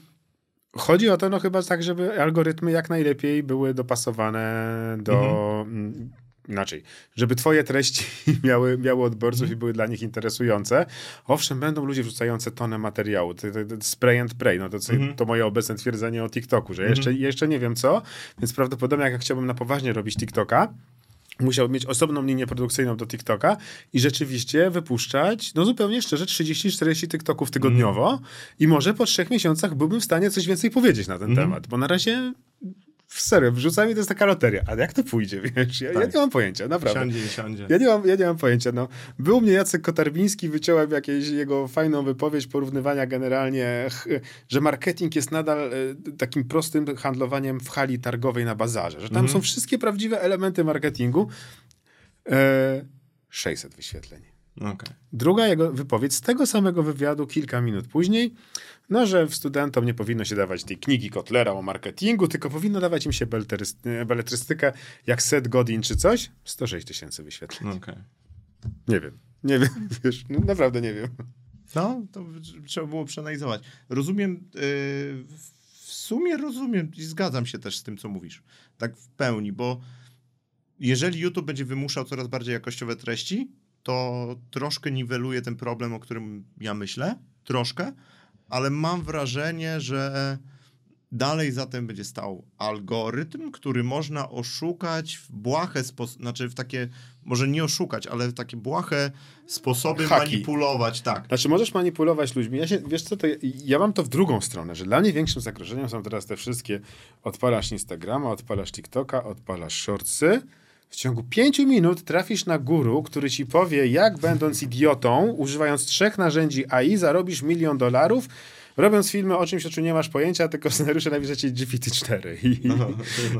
chodzi o to no chyba tak, żeby algorytmy jak najlepiej były dopasowane do... Mm, Inaczej, żeby twoje treści miały, miały odbiorców i były dla nich interesujące. Owszem, będą ludzie wrzucający tonę materiału, spray and pray, no to, co, to moje obecne twierdzenie o TikToku, że jeszcze, jeszcze nie wiem co, więc prawdopodobnie jak chciałbym na poważnie robić TikToka, musiał mieć osobną linię produkcyjną do TikToka i rzeczywiście wypuszczać, no zupełnie szczerze, 30-40 TikToków tygodniowo i może po trzech miesiącach byłbym w stanie coś więcej powiedzieć na ten temat, bo na razie serio, wrzucami to jest taka loteria. A jak to pójdzie, wiesz? Ja, ja Tak. nie mam pojęcia, naprawdę. Siądzie siądzie. Ja nie, mam, ja nie mam pojęcia. No. Był u mnie Jacek Kotarbiński, wyciąłem jakąś jego fajną wypowiedź porównywania generalnie, że marketing jest nadal e, takim prostym handlowaniem w hali targowej na bazarze, że tam są wszystkie prawdziwe elementy marketingu. E, 600 wyświetleń. Okej. Druga jego wypowiedź z tego samego wywiadu kilka minut później, no, że studentom nie powinno się dawać tej knigi Kotlera o marketingu, tylko powinno dawać im się beletryst- beletrystykę jak Seth Godin czy coś. 106 tysięcy wyświetleń. Okej. Nie wiem. Nie wiem, wiesz, no, naprawdę nie wiem. No, to trzeba było przeanalizować. Rozumiem, yy, w sumie rozumiem i zgadzam się też z tym, co mówisz. Tak w pełni, bo jeżeli YouTube będzie wymuszał coraz bardziej jakościowe treści, to troszkę niweluje ten problem, o którym ja myślę. Troszkę, ale mam wrażenie, że dalej za tym będzie stał algorytm, który można oszukać w błahe sposoby, znaczy w takie, może nie oszukać, ale w takie błahe sposoby Haki. manipulować, tak. Znaczy, możesz manipulować ludźmi. Ja się, wiesz co, to ja, ja mam to w drugą stronę, że dla mnie większym zagrożeniem są teraz te wszystkie odpalasz Instagrama, odpalasz TikToka, odpalasz Shortsy. W ciągu pięciu minut trafisz na guru, który ci powie, jak będąc idiotą, używając trzech narzędzi AI, zarobisz milion dolarów, robiąc filmy o czymś, o czym nie masz pojęcia, tylko scenariusze napiszecie GPT-4. I, No, no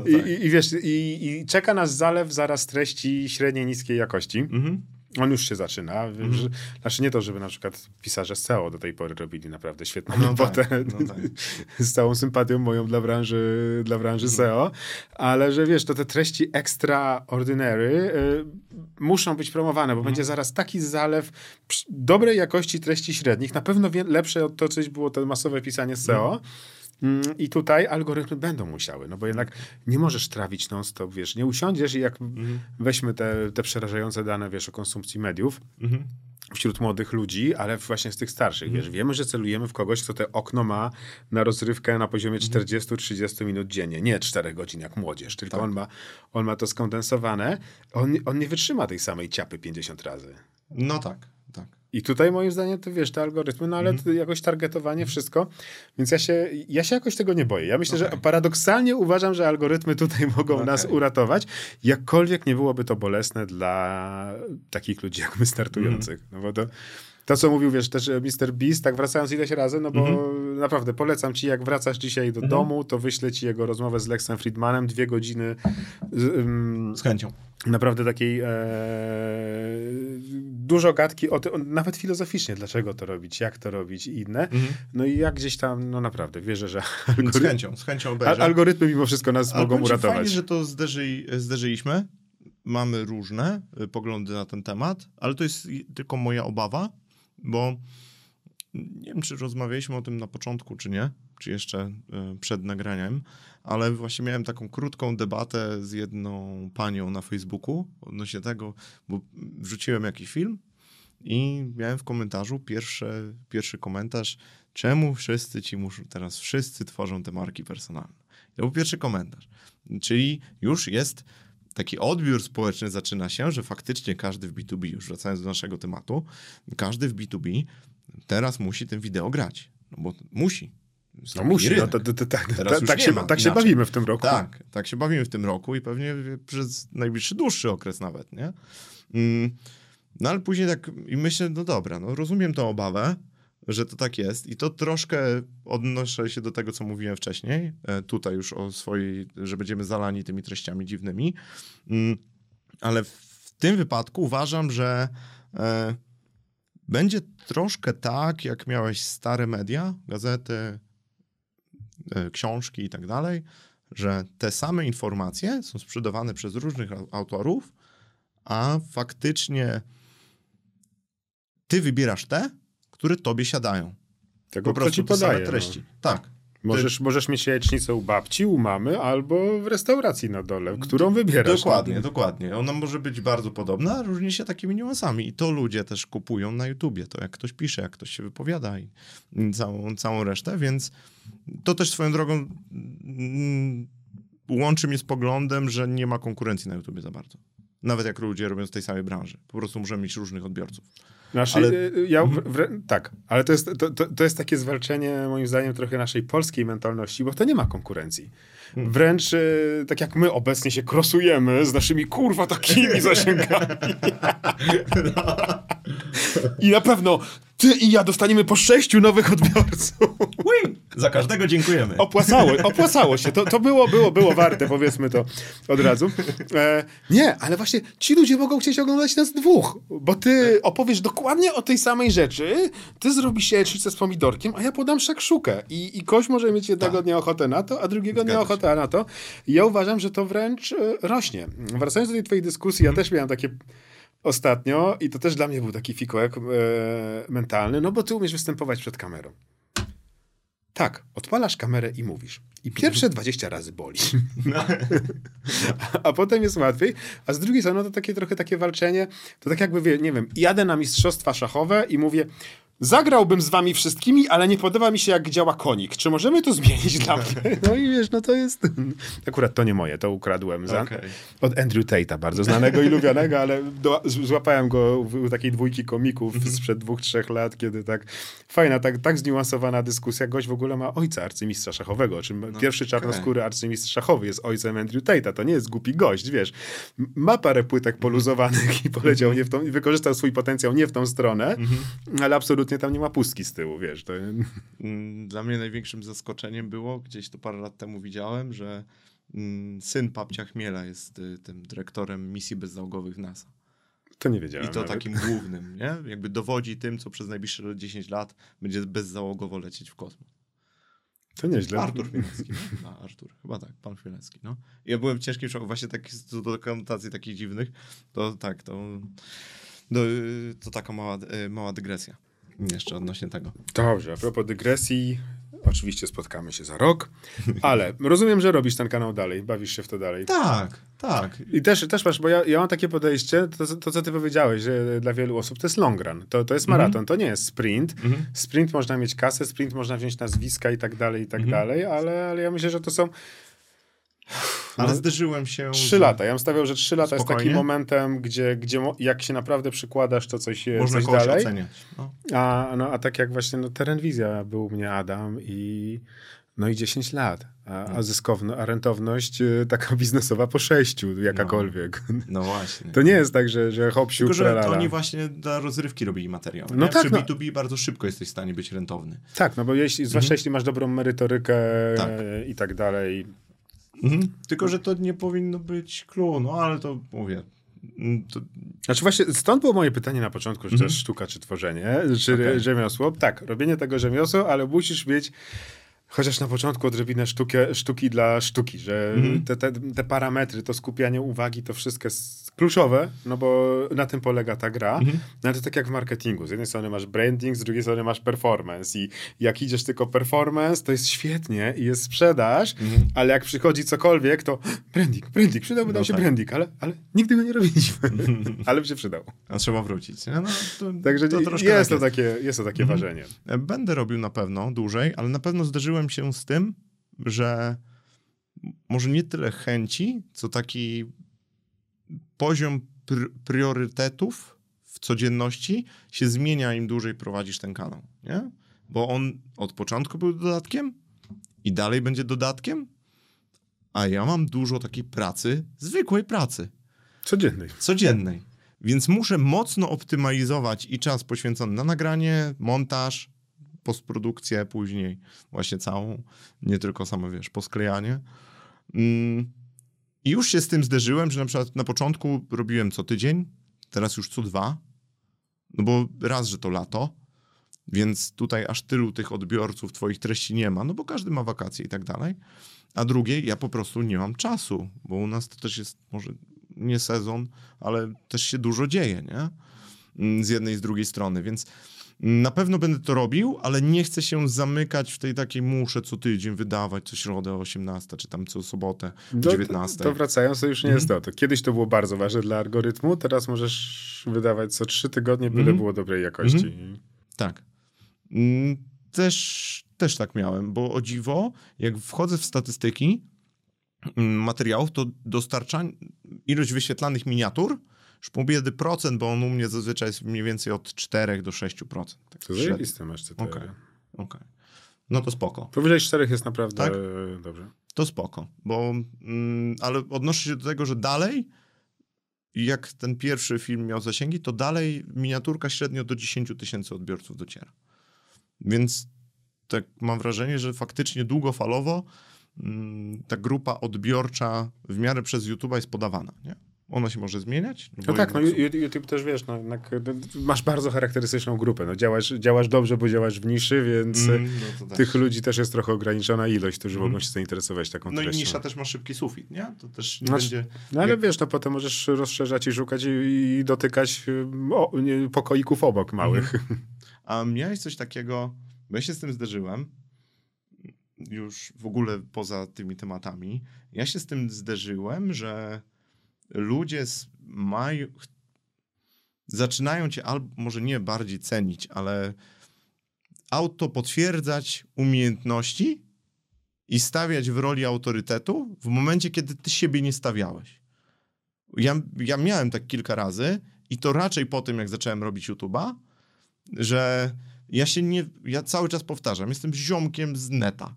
i, tak. i, i wiesz, i, i czeka nas zalew zaraz treści średniej, niskiej jakości. Mhm. On już się zaczyna. Że, znaczy nie to, żeby na przykład pisarze z SEO do tej pory robili naprawdę świetną No robotę. tak, no tak. z całą sympatią moją dla branży, dla branży Mhm. SEO, ale że wiesz, to te treści extraordinary y, muszą być promowane, bo Mhm. będzie zaraz taki zalew dobrej jakości treści średnich, na pewno wie, lepsze od to, coś było to masowe pisanie z SEO. Mm, I tutaj algorytmy będą musiały, no bo jednak nie możesz trawić non-stop, wiesz, nie usiądziesz i jak weźmy te, te przerażające dane, wiesz, o konsumpcji mediów, Mhm. wśród młodych ludzi, ale właśnie z tych starszych. Wiesz, wiemy, że celujemy w kogoś, kto te okno ma na rozrywkę na poziomie 40-30 minut dziennie. Nie 4 godzin jak młodzież, tylko on, ma, on ma to skondensowane. On, on nie wytrzyma tej samej ciapy 50 razy. No tak, tak. I tutaj moim zdaniem to wiesz, te algorytmy, no ale Mhm. jakoś targetowanie, wszystko. Więc ja się, ja się jakoś tego nie boję. Ja myślę, że Okej. paradoksalnie uważam, że algorytmy tutaj mogą nas Okej. uratować. Jakkolwiek nie byłoby to bolesne dla takich ludzi jak my startujących. Mhm. No bo to, to, co mówił, wiesz, też Mr. Beast, tak wracając ileś razy, no bo Mhm. naprawdę polecam ci, jak wracasz dzisiaj do Mhm. domu, to wyślę ci jego rozmowę z Lexem Friedmanem, dwie godziny z, Z chęcią. naprawdę takiej e, dużo gadki o tym, nawet filozoficznie, dlaczego to robić, jak to robić i inne. No i jak gdzieś tam, no naprawdę, wierzę, że Z algorytmy, chęcią, z chęcią obejrzę. algorytmy mimo wszystko nas Ale mogą uratować. Fajnie, że to zderzy, zderzyliśmy. Mamy różne y, poglądy na ten temat, ale to jest tylko moja obawa, bo nie wiem, czy rozmawialiśmy o tym na początku, czy nie, czy jeszcze y, przed nagraniem, ale właśnie miałem taką krótką debatę z jedną panią na Facebooku odnośnie tego, bo wrzuciłem jakiś film i miałem w komentarzu pierwszy, pierwszy komentarz, czemu wszyscy ci muszą, teraz wszyscy tworzą te marki personalne. To był pierwszy komentarz. Czyli już jest taki odbiór społeczny zaczyna się, że faktycznie każdy w B2B, już wracając do naszego tematu, każdy w B2B teraz musi ten wideo grać. No bo musi. No musi, no to, to, to, tak, Teraz ta, tak, nie się, tak się bawimy w tym roku. Tak, tak się bawimy w tym roku i pewnie przez najbliższy dłuższy okres nawet, nie? Mm, No ale później tak i myślę, no dobra, no rozumiem tą obawę, że to tak jest i to troszkę odnoszę się do tego, co mówiłem wcześniej, e, tutaj już o swojej, że będziemy zalani tymi treściami dziwnymi, Mm, ale w tym wypadku uważam, że e, będzie troszkę tak, jak miałeś stare media, gazety, książki i tak dalej, że te same informacje są sprzedawane przez różnych au- autorów, a faktycznie ty wybierasz te, które tobie siadają. Tego Po kto prostu ci te same podaje. treści. No. Tak. Możesz, możesz mieć jajecznicę u babci, u mamy albo w restauracji na dole, którą wybierasz. Dokładnie, dokładnie. Ona może być bardzo podobna, a różni się takimi niuansami. I to ludzie też kupują na YouTubie. To jak ktoś pisze, jak ktoś się wypowiada i i całą, całą resztę, więc to też swoją drogą mm, łączy mnie z poglądem, że nie ma konkurencji na YouTubie za bardzo. Nawet jak ludzie robią z tej samej branży. Po prostu możemy mieć różnych odbiorców. Znaczy, Ale- y, ja, w, w, tak, ale to jest, to, to, to jest takie zwalczenie, moim zdaniem, trochę naszej polskiej mentalności, bo to nie ma konkurencji. Hmm. Wręcz y, tak jak my obecnie się krosujemy z naszymi kurwa takimi zasięgami. I na pewno ty i ja dostaniemy po sześciu nowych odbiorców. Za każdego dziękujemy. Opłacało, opłacało się. To, to było, było, było warte, powiedzmy to od razu. E, nie, ale właśnie ci ludzie mogą chcieć oglądać nas dwóch, bo ty opowiesz dokładnie o tej samej rzeczy, ty zrobisz jajecznicę z pomidorkiem, a ja podam szakszukę. I, i ktoś może mieć jednego Tak. dnia ochotę na to, a drugiego Zgadza dnia ochotę na to. I ja uważam, że to wręcz e, rośnie. Wracając do tej twojej dyskusji, ja też miałem takie ostatnio i to też dla mnie był taki fikołek e, mentalny, no bo ty umiesz występować przed kamerą. Tak, odpalasz kamerę i mówisz. I pierwsze 20 razy boli. a potem jest łatwiej. A z drugiej strony to takie trochę takie walczenie, to tak jakby, nie wiem, jadę na mistrzostwa szachowe i mówię, zagrałbym z wami wszystkimi, ale nie podoba mi się, jak działa konik. Czy możemy to zmienić dla mnie? No i wiesz, no to jest... Akurat to nie moje, to ukradłem za... Okej. od Andrew Tate'a, bardzo znanego i lubianego, ale do, złapałem go w, u takiej dwójki komików sprzed dwóch, trzech lat, kiedy tak fajna, tak, tak zniuansowana dyskusja. Gość w ogóle ma ojca arcymistrza szachowego, czym pierwszy czarnoskóry arcymistrz szachowy jest ojcem Andrew Tate'a. To nie jest głupi gość, wiesz. Ma parę płytek poluzowanych i poleciał nie w tą, i wykorzystał swój potencjał nie w tą stronę, ale absolutnie tam nie ma pustki z tyłu, wiesz. To, Mm, Dla mnie największym zaskoczeniem było, gdzieś to parę lat temu widziałem, że mm, syn papcia Chmiela jest y, tym dyrektorem misji bezzałogowych NASA. to nie I wiedziałem. to nawet. takim głównym, nie? Jakby dowodzi tym, co przez najbliższe 10 lat będzie bezzałogowo lecieć w kosmos. To nieźle. Artur Chmielewski, no? A, Artur, chyba tak, pan Chmielewski, no. Ja byłem w ciężkim szoku, właśnie tak, co do konotacji takich dziwnych, to tak, to, to, to taka mała, y, mała dygresja jeszcze odnośnie tego. Dobrze, a propos dygresji, oczywiście spotkamy się za rok, ale rozumiem, że robisz ten kanał dalej, bawisz się w to dalej. Tak, tak. I też, też masz, bo ja, ja mam takie podejście, to, to co ty powiedziałeś, że dla wielu osób to jest long run, to, to jest maraton, to nie jest sprint. Mhm. Sprint można mieć kasę, sprint można wziąć nazwiska i tak dalej, i tak Mhm. dalej, ale, ale ja myślę, że to są Ale No, zderzyłem się... trzy z- lata. Ja bym stawiał, że trzy lata jest takim Spokojnie. momentem, gdzie, gdzie jak się naprawdę przykładasz, to coś, e, Można coś kogoś dalej. oceniać. No. A, no, a tak jak właśnie no, Terenwizja był u mnie Adam i No i 10 lat, a, a zyskowno, a rentowność y, taka biznesowa po 6, jakakolwiek. No, no właśnie. To nie jest tak, że, że hop, Tylko, że to oni właśnie dla rozrywki robili materiał. No nie? tak, Przy no. B2B bardzo szybko jesteś w stanie być rentowny. Tak, no bo jeśli, zwłaszcza jeśli masz dobrą merytorykę Tak. i tak dalej. Mhm. Tylko, że to nie powinno być clue, no ale to mówię. mm, To, Znaczy właśnie stąd było moje pytanie na początku, czy to jest sztuka, czy tworzenie, czy Okej. rzemiosło. Tak, robienie tego rzemiosła, ale musisz mieć chociaż na początku odrobinę sztuki, sztuki dla sztuki, że te, te, te parametry, to skupianie uwagi, to wszystko kluczowe, no bo na tym polega ta gra. No ale to tak jak w marketingu. Z jednej strony masz branding, z drugiej strony masz performance i jak idziesz tylko performance, to jest świetnie i jest sprzedaż, ale jak przychodzi cokolwiek, to branding, branding, przydałby nam No się tak. branding, ale, ale nigdy go nie robiliśmy. ale by się przydał. a trzeba wrócić. No, to, Także to jest, tak to takie, jest to takie ważenie. Będę robił na pewno dłużej, ale na pewno zderzyłem się z tym, że może nie tyle chęci, co taki poziom pr- priorytetów w codzienności się zmienia, im dłużej prowadzisz ten kanał, nie? Bo on od początku był dodatkiem i dalej będzie dodatkiem, a ja mam dużo takiej pracy, zwykłej pracy Codziennej. codziennej. Więc muszę mocno optymalizować i czas poświęcony na nagranie, montaż, postprodukcję później, właśnie całą, nie tylko samo, wiesz, posklejanie. Mm. I już się z tym zderzyłem, że na przykład na początku robiłem co tydzień, teraz już co dwa, no bo raz, że to lato, więc tutaj aż tylu tych odbiorców twoich treści nie ma, no bo każdy ma wakacje i tak dalej. A drugie, ja po prostu nie mam czasu, bo u nas to też jest może nie sezon, ale też się dużo dzieje, nie? Mm, Z jednej i z drugiej strony, więc na pewno będę to robił, ale nie chcę się zamykać w tej takiej muszę co tydzień wydawać co środę o 18, czy tam co sobotę o To, 19. to, to wracając, to już nie jest to. to. Kiedyś to było bardzo ważne dla algorytmu, teraz możesz wydawać co trzy tygodnie, byle Mhm. było dobrej jakości. Tak. Mm, Też, też tak miałem, bo o dziwo, jak wchodzę w statystyki mm, materiałów, to dostarczanie, ilość wyświetlanych miniatur, już pół biedy procent, bo on u mnie zazwyczaj jest mniej więcej od 4 do 6%. Tak To zajebiste masz te Okej. Okej. No to spoko. Powyżej czterech jest naprawdę Tak? dobrze. To spoko, bo mm, ale odnoszę się do tego, że dalej jak ten pierwszy film miał zasięgi, to dalej miniaturka średnio do 10 tysięcy odbiorców dociera. Więc tak mam wrażenie, że faktycznie długofalowo mm, ta grupa odbiorcza w miarę przez YouTube'a jest podawana, nie? Ona się może zmieniać. No tak, no YouTube też wiesz, no, no, masz bardzo charakterystyczną grupę. No, działasz, działasz dobrze, bo działasz w niszy, więc Mm, no to też. tych ludzi też jest trochę ograniczona ilość, którzy Mhm. mogą się zainteresować taką No i treścią. nisza też ma szybki sufit, nie? To też nie Znaczy- będzie... No ale wiesz, no potem możesz rozszerzać i szukać i, i dotykać y, o, nie, pokoików obok małych. Mhm. A miałeś coś takiego, bo ja się z tym zderzyłem, już w ogóle poza tymi tematami, ja się z tym zderzyłem, że ludzie mają, zaczynają cię albo może nie bardziej cenić, ale auto potwierdzać umiejętności i stawiać w roli autorytetu w momencie, kiedy ty siebie nie stawiałeś. Ja, ja miałem tak kilka razy i to raczej po tym, jak zacząłem robić YouTube'a, że ja się nie, ja cały czas powtarzam, jestem ziomkiem z neta.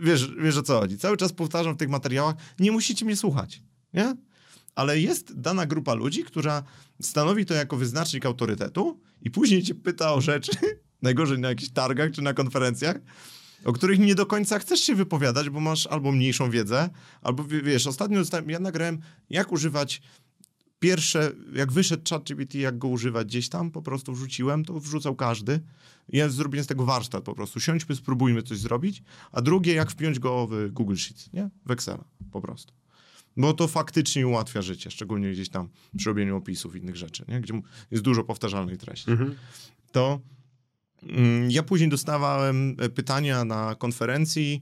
Wiesz, wiesz o co chodzi. Cały czas powtarzam w tych materiałach, nie musicie mnie słuchać, nie? Ale jest dana grupa ludzi, która stanowi to jako wyznacznik autorytetu i później cię pyta o rzeczy, najgorzej na jakichś targach czy na konferencjach, o których nie do końca chcesz się wypowiadać, bo masz albo mniejszą wiedzę, albo wie- wiesz, ostatnio ja nagrałem, jak używać pierwsze, jak wyszedł ChatGPT, jak go używać gdzieś tam, po prostu wrzuciłem, to wrzucał każdy. Ja zrobiłem z tego warsztat po prostu. Siądźmy, spróbujmy coś zrobić. A drugie, jak wpiąć go w Google Sheets, nie? W Excela, po prostu. Bo to faktycznie ułatwia życie, szczególnie gdzieś tam przy robieniu opisów innych rzeczy, nie? Gdzie jest dużo powtarzalnej treści. Mhm. To mm, ja później dostawałem e, pytania na konferencji,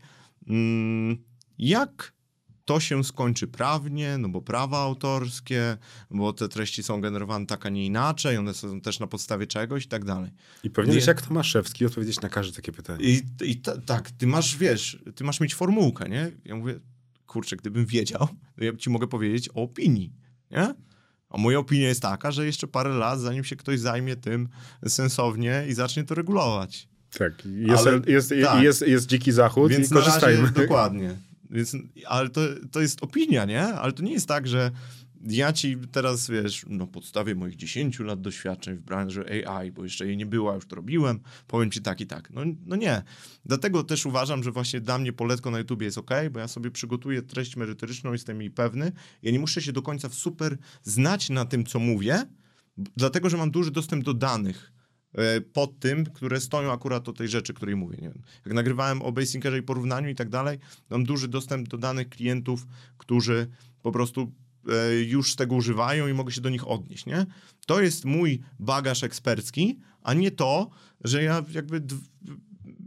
mm, jak to się skończy prawnie, no bo prawa autorskie, bo te treści są generowane tak, a nie inaczej, one są też na podstawie czegoś i tak dalej. I powinieneś Nie. jak Tomaszewski odpowiedzieć na każde takie pytanie. I, i ta, tak, ty masz, wiesz, ty masz mieć formułkę, nie? Ja mówię, kurczę, gdybym wiedział, to ja ci mogę powiedzieć o opinii, nie? A moja opinia jest taka, że jeszcze parę lat, zanim się ktoś zajmie tym sensownie i zacznie to regulować. Tak, jest, Ale- jest, tak. Jest, jest dziki zachód Więc i korzystajmy. razie, dokładnie. Więc, ale to, to jest opinia, nie? Ale to nie jest tak, że ja ci teraz, wiesz, na podstawie moich 10 lat doświadczeń w branży AI, bo jeszcze jej nie było, a już to robiłem, powiem ci tak i tak. No, no nie. Dlatego też uważam, że właśnie dla mnie poletko na YouTubie jest ok, bo ja sobie przygotuję treść merytoryczną, jestem jej pewny. Ja nie muszę się do końca super znać na tym, co mówię, dlatego, że mam duży dostęp do danych e, pod tym, które stoją akurat o tej rzeczy, której mówię. Nie wiem. Jak nagrywałem o Basingerze i porównaniu i tak dalej, mam duży dostęp do danych klientów, którzy po prostu już z tego używają i mogę się do nich odnieść, nie? To jest mój bagaż ekspercki, a nie to, że ja jakby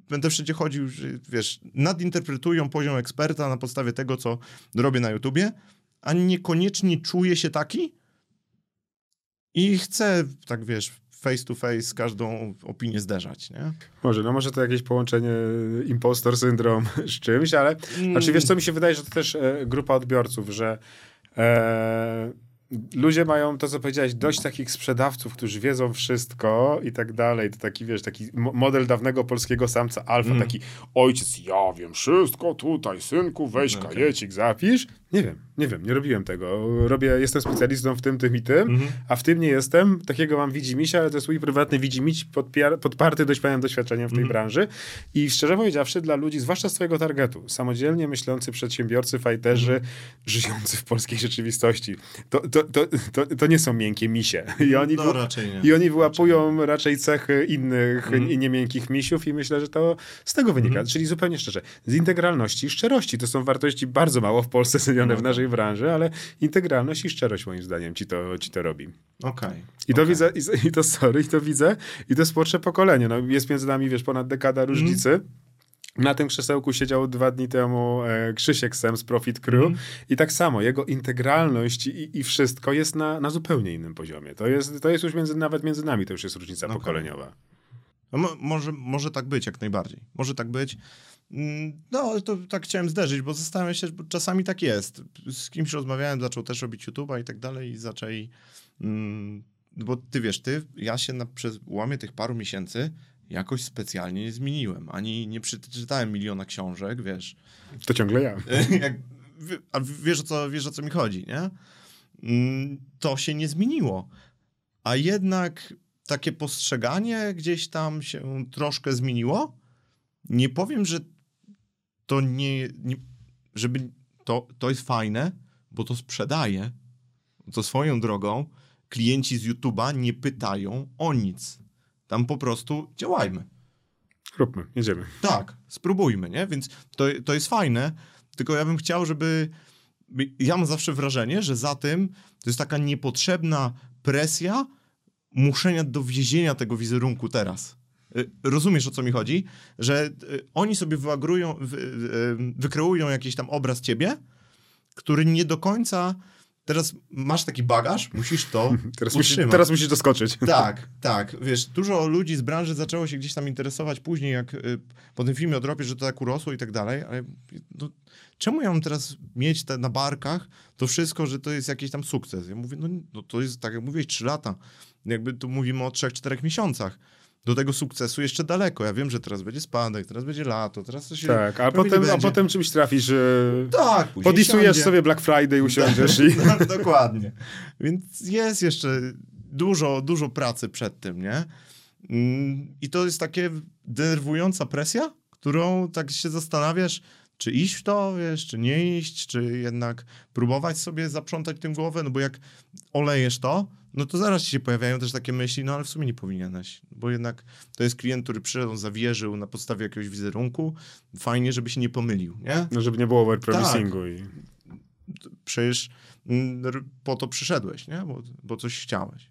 będę wszędzie chodził, że, wiesz, nadinterpretują poziom eksperta na podstawie tego, co robię na YouTubie, a niekoniecznie czuję się taki i chcę, tak wiesz, face to face każdą opinię zderzać, nie? Może, no może to jakieś połączenie impostor syndrom z czymś, ale znaczy wiesz co, mi się wydaje, że to też e, grupa odbiorców, że e, ludzie mają to, co powiedziałeś, dość takich sprzedawców, którzy wiedzą wszystko i tak dalej. To taki, wiesz, taki mo- model dawnego polskiego samca alfa, Mm. taki ojciec, ja wiem wszystko tutaj, synku, weź Okej. kajecik, zapisz. Nie wiem, nie wiem, nie robiłem tego. Robię, jestem specjalistą w tym, tym i tym, Mhm. a w tym nie jestem. Takiego mam widzimisię, ale to jest mój prywatny widzimiś podpiar- podparty dość pełnym doświadczeniem w tej Mhm. branży. I szczerze powiedziawszy, dla ludzi, zwłaszcza z twojego targetu, samodzielnie myślący przedsiębiorcy, fajterzy, Mhm. żyjący w polskiej rzeczywistości, to, to, to, to, to nie są miękkie misie. I oni, no, raczej i oni wyłapują raczej cechy innych Mhm. i niemiękkich misiów i myślę, że to z tego wynika. Czyli zupełnie szczerze, z integralności i szczerości. To są wartości bardzo mało w Polsce No w naszej branży, ale integralność i szczerość moim zdaniem ci to, ci to robi. Okej. I to okej. widzę, i, i to sorry, i to widzę, i to jest młodsze pokolenie. No, jest między nami, wiesz, ponad dekada różnicy. Na tym krzesełku siedział dwa dni temu e, Krzysiek Sem z Profit Crew Mhm. i tak samo, jego integralność i, i wszystko jest na, na zupełnie innym poziomie. To jest, to jest już między, nawet między nami, to już jest różnica Okej. pokoleniowa. No, mo- może, może tak być, jak najbardziej. Może tak być. Mm, No, to tak chciałem zderzyć, bo zastanawiam się, bo czasami tak jest. Z kimś rozmawiałem, zaczął też robić YouTube'a i tak dalej i zaczęli... Mm, bo ty wiesz, ty, ja się na, przez łamie tych paru miesięcy jakoś specjalnie nie zmieniłem. Ani nie przeczytałem miliona książek, wiesz. To ciągle ja. Jak, a wiesz o, co, wiesz, o co mi chodzi, nie? Mm, To się nie zmieniło. A jednak takie postrzeganie gdzieś tam się troszkę zmieniło. Nie powiem, że to nie, nie żeby to, to jest fajne, bo to sprzedaje. To swoją drogą klienci z YouTube'a nie pytają o nic. Tam po prostu działajmy. Róbmy, jedziemy. Tak, spróbujmy, nie? Więc to, to jest fajne, tylko ja bym chciał, żeby... Ja mam zawsze wrażenie, że za tym to jest taka niepotrzebna presja muszenia dowiezienia tego wizerunku teraz. Y, Rozumiesz, o co mi chodzi? Że y, oni sobie wyagrują, wy, y, wykreują jakiś tam obraz ciebie, który nie do końca... Teraz masz taki bagaż, musisz to Teraz, musisz, teraz musisz doskoczyć. Tak, tak. Wiesz, dużo ludzi z branży zaczęło się gdzieś tam interesować później, jak y, po tym filmie o dropie, że to tak urosło i tak dalej, ale no, czemu ja mam teraz mieć te na barkach to wszystko, że to jest jakiś tam sukces? Ja mówię, no, no to jest, tak jak mówiłeś, 3 lata. Jakby tu mówimy o 3-4 miesiącach. Do tego sukcesu jeszcze daleko. Ja wiem, że teraz będzie spadek, teraz będzie lato, teraz to się... Tak, a potem, a potem czymś trafisz, że Tak, podisujesz sobie Black Friday, usiądziesz i... No, dokładnie. Więc jest jeszcze dużo, dużo pracy przed tym, nie? Mm, I to jest takie denerwująca presja, którą tak się zastanawiasz, czy iść w to, wiesz, czy nie iść, czy jednak próbować sobie zaprzątać tym głowę, no bo jak olejesz to, no to zaraz ci się pojawiają też takie myśli, no ale w sumie nie powinieneś, bo jednak to jest klient, który przyszedł, zawierzył na podstawie jakiegoś wizerunku, fajnie, żeby się nie pomylił, nie? No, żeby nie było overpromisingu. I... przecież mm, po to przyszedłeś, nie? Bo, bo coś chciałeś.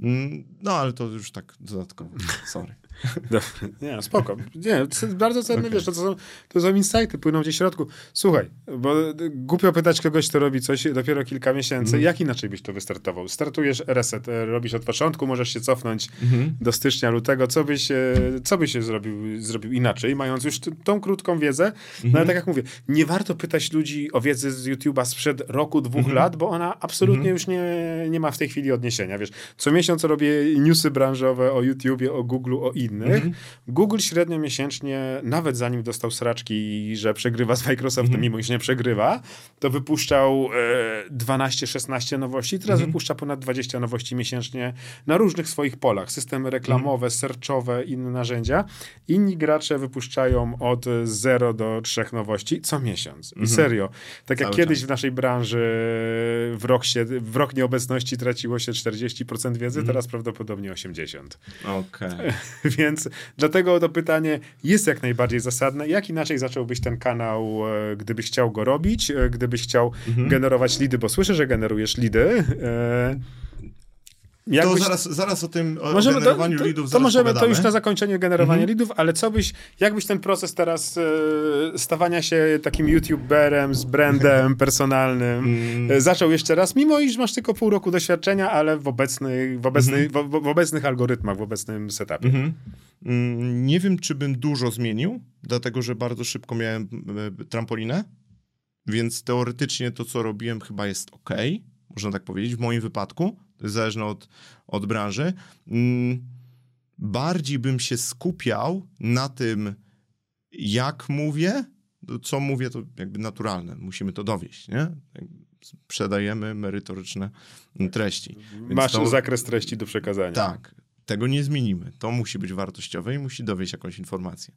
Mm, No, ale to już tak dodatkowo. Sorry. Dobra, nie, spoko. Nie, to jest bardzo cenne, Okej. wiesz, to są, to są insighty, płyną gdzieś w środku. Słuchaj, bo y, głupio pytać kogoś, kto robi coś dopiero kilka miesięcy, Mhm. jak inaczej byś to wystartował? Startujesz reset, e, robisz od początku, możesz się cofnąć Mhm. do stycznia, lutego, co byś, e, co byś zrobił, zrobił inaczej, mając już tą krótką wiedzę, no ale tak jak mówię, nie warto pytać ludzi o wiedzę z YouTube'a sprzed roku, dwóch Mhm. lat, bo ona absolutnie już nie, nie ma w tej chwili odniesienia, wiesz. Co miesiąc robię newsy branżowe o YouTubie, o Google, o innych. Mhm. Google średnio miesięcznie, nawet zanim dostał sraczki, że przegrywa z Microsoftem, mhm. mimo iż nie przegrywa, to wypuszczał e, 12-16 nowości. Teraz mhm. wypuszcza ponad 20 nowości miesięcznie na różnych swoich polach. Systemy reklamowe, serczowe, inne narzędzia. Inni gracze wypuszczają od 0 do 3 nowości co miesiąc. I serio. Tak jak Cały kiedyś czas. w naszej branży w rok, się, w rok nieobecności traciło się 40% wiedzy, teraz prawdopodobnie 80%. Okej. Okay. Więc dlatego to pytanie jest jak najbardziej zasadne. Jak inaczej zacząłbyś ten kanał, e, gdybyś chciał go robić, e, gdybyś chciał -hmm. generować lidy, bo słyszę, że generujesz lidy. Jakbyś... To zaraz, zaraz o tym o możemy, generowaniu to, lidów To możemy to już na zakończenie generowania mhm. lidów, ale co byś, jakbyś ten proces teraz e, stawania się takim youtuberem z brandem personalnym mm. zaczął jeszcze raz, mimo iż masz tylko pół roku doświadczenia, ale w, obecnych, w, obecny, mhm. w, w, obecnych algorytmach, w obecnym setupie. Mhm. Mm, nie wiem, czy bym dużo zmienił, dlatego, że bardzo szybko miałem e, trampolinę, więc teoretycznie to, co robiłem chyba jest ok, można tak powiedzieć, w moim wypadku zależne od, od branży. Mm, bardziej bym się skupiał na tym, jak mówię, co mówię, to jakby naturalne. Musimy to dowieść, nie? Sprzedajemy merytoryczne treści. Więc Masz to, zakres treści do przekazania. Tak. Tego nie zmienimy. To musi być wartościowe i musi dowieść jakąś informację.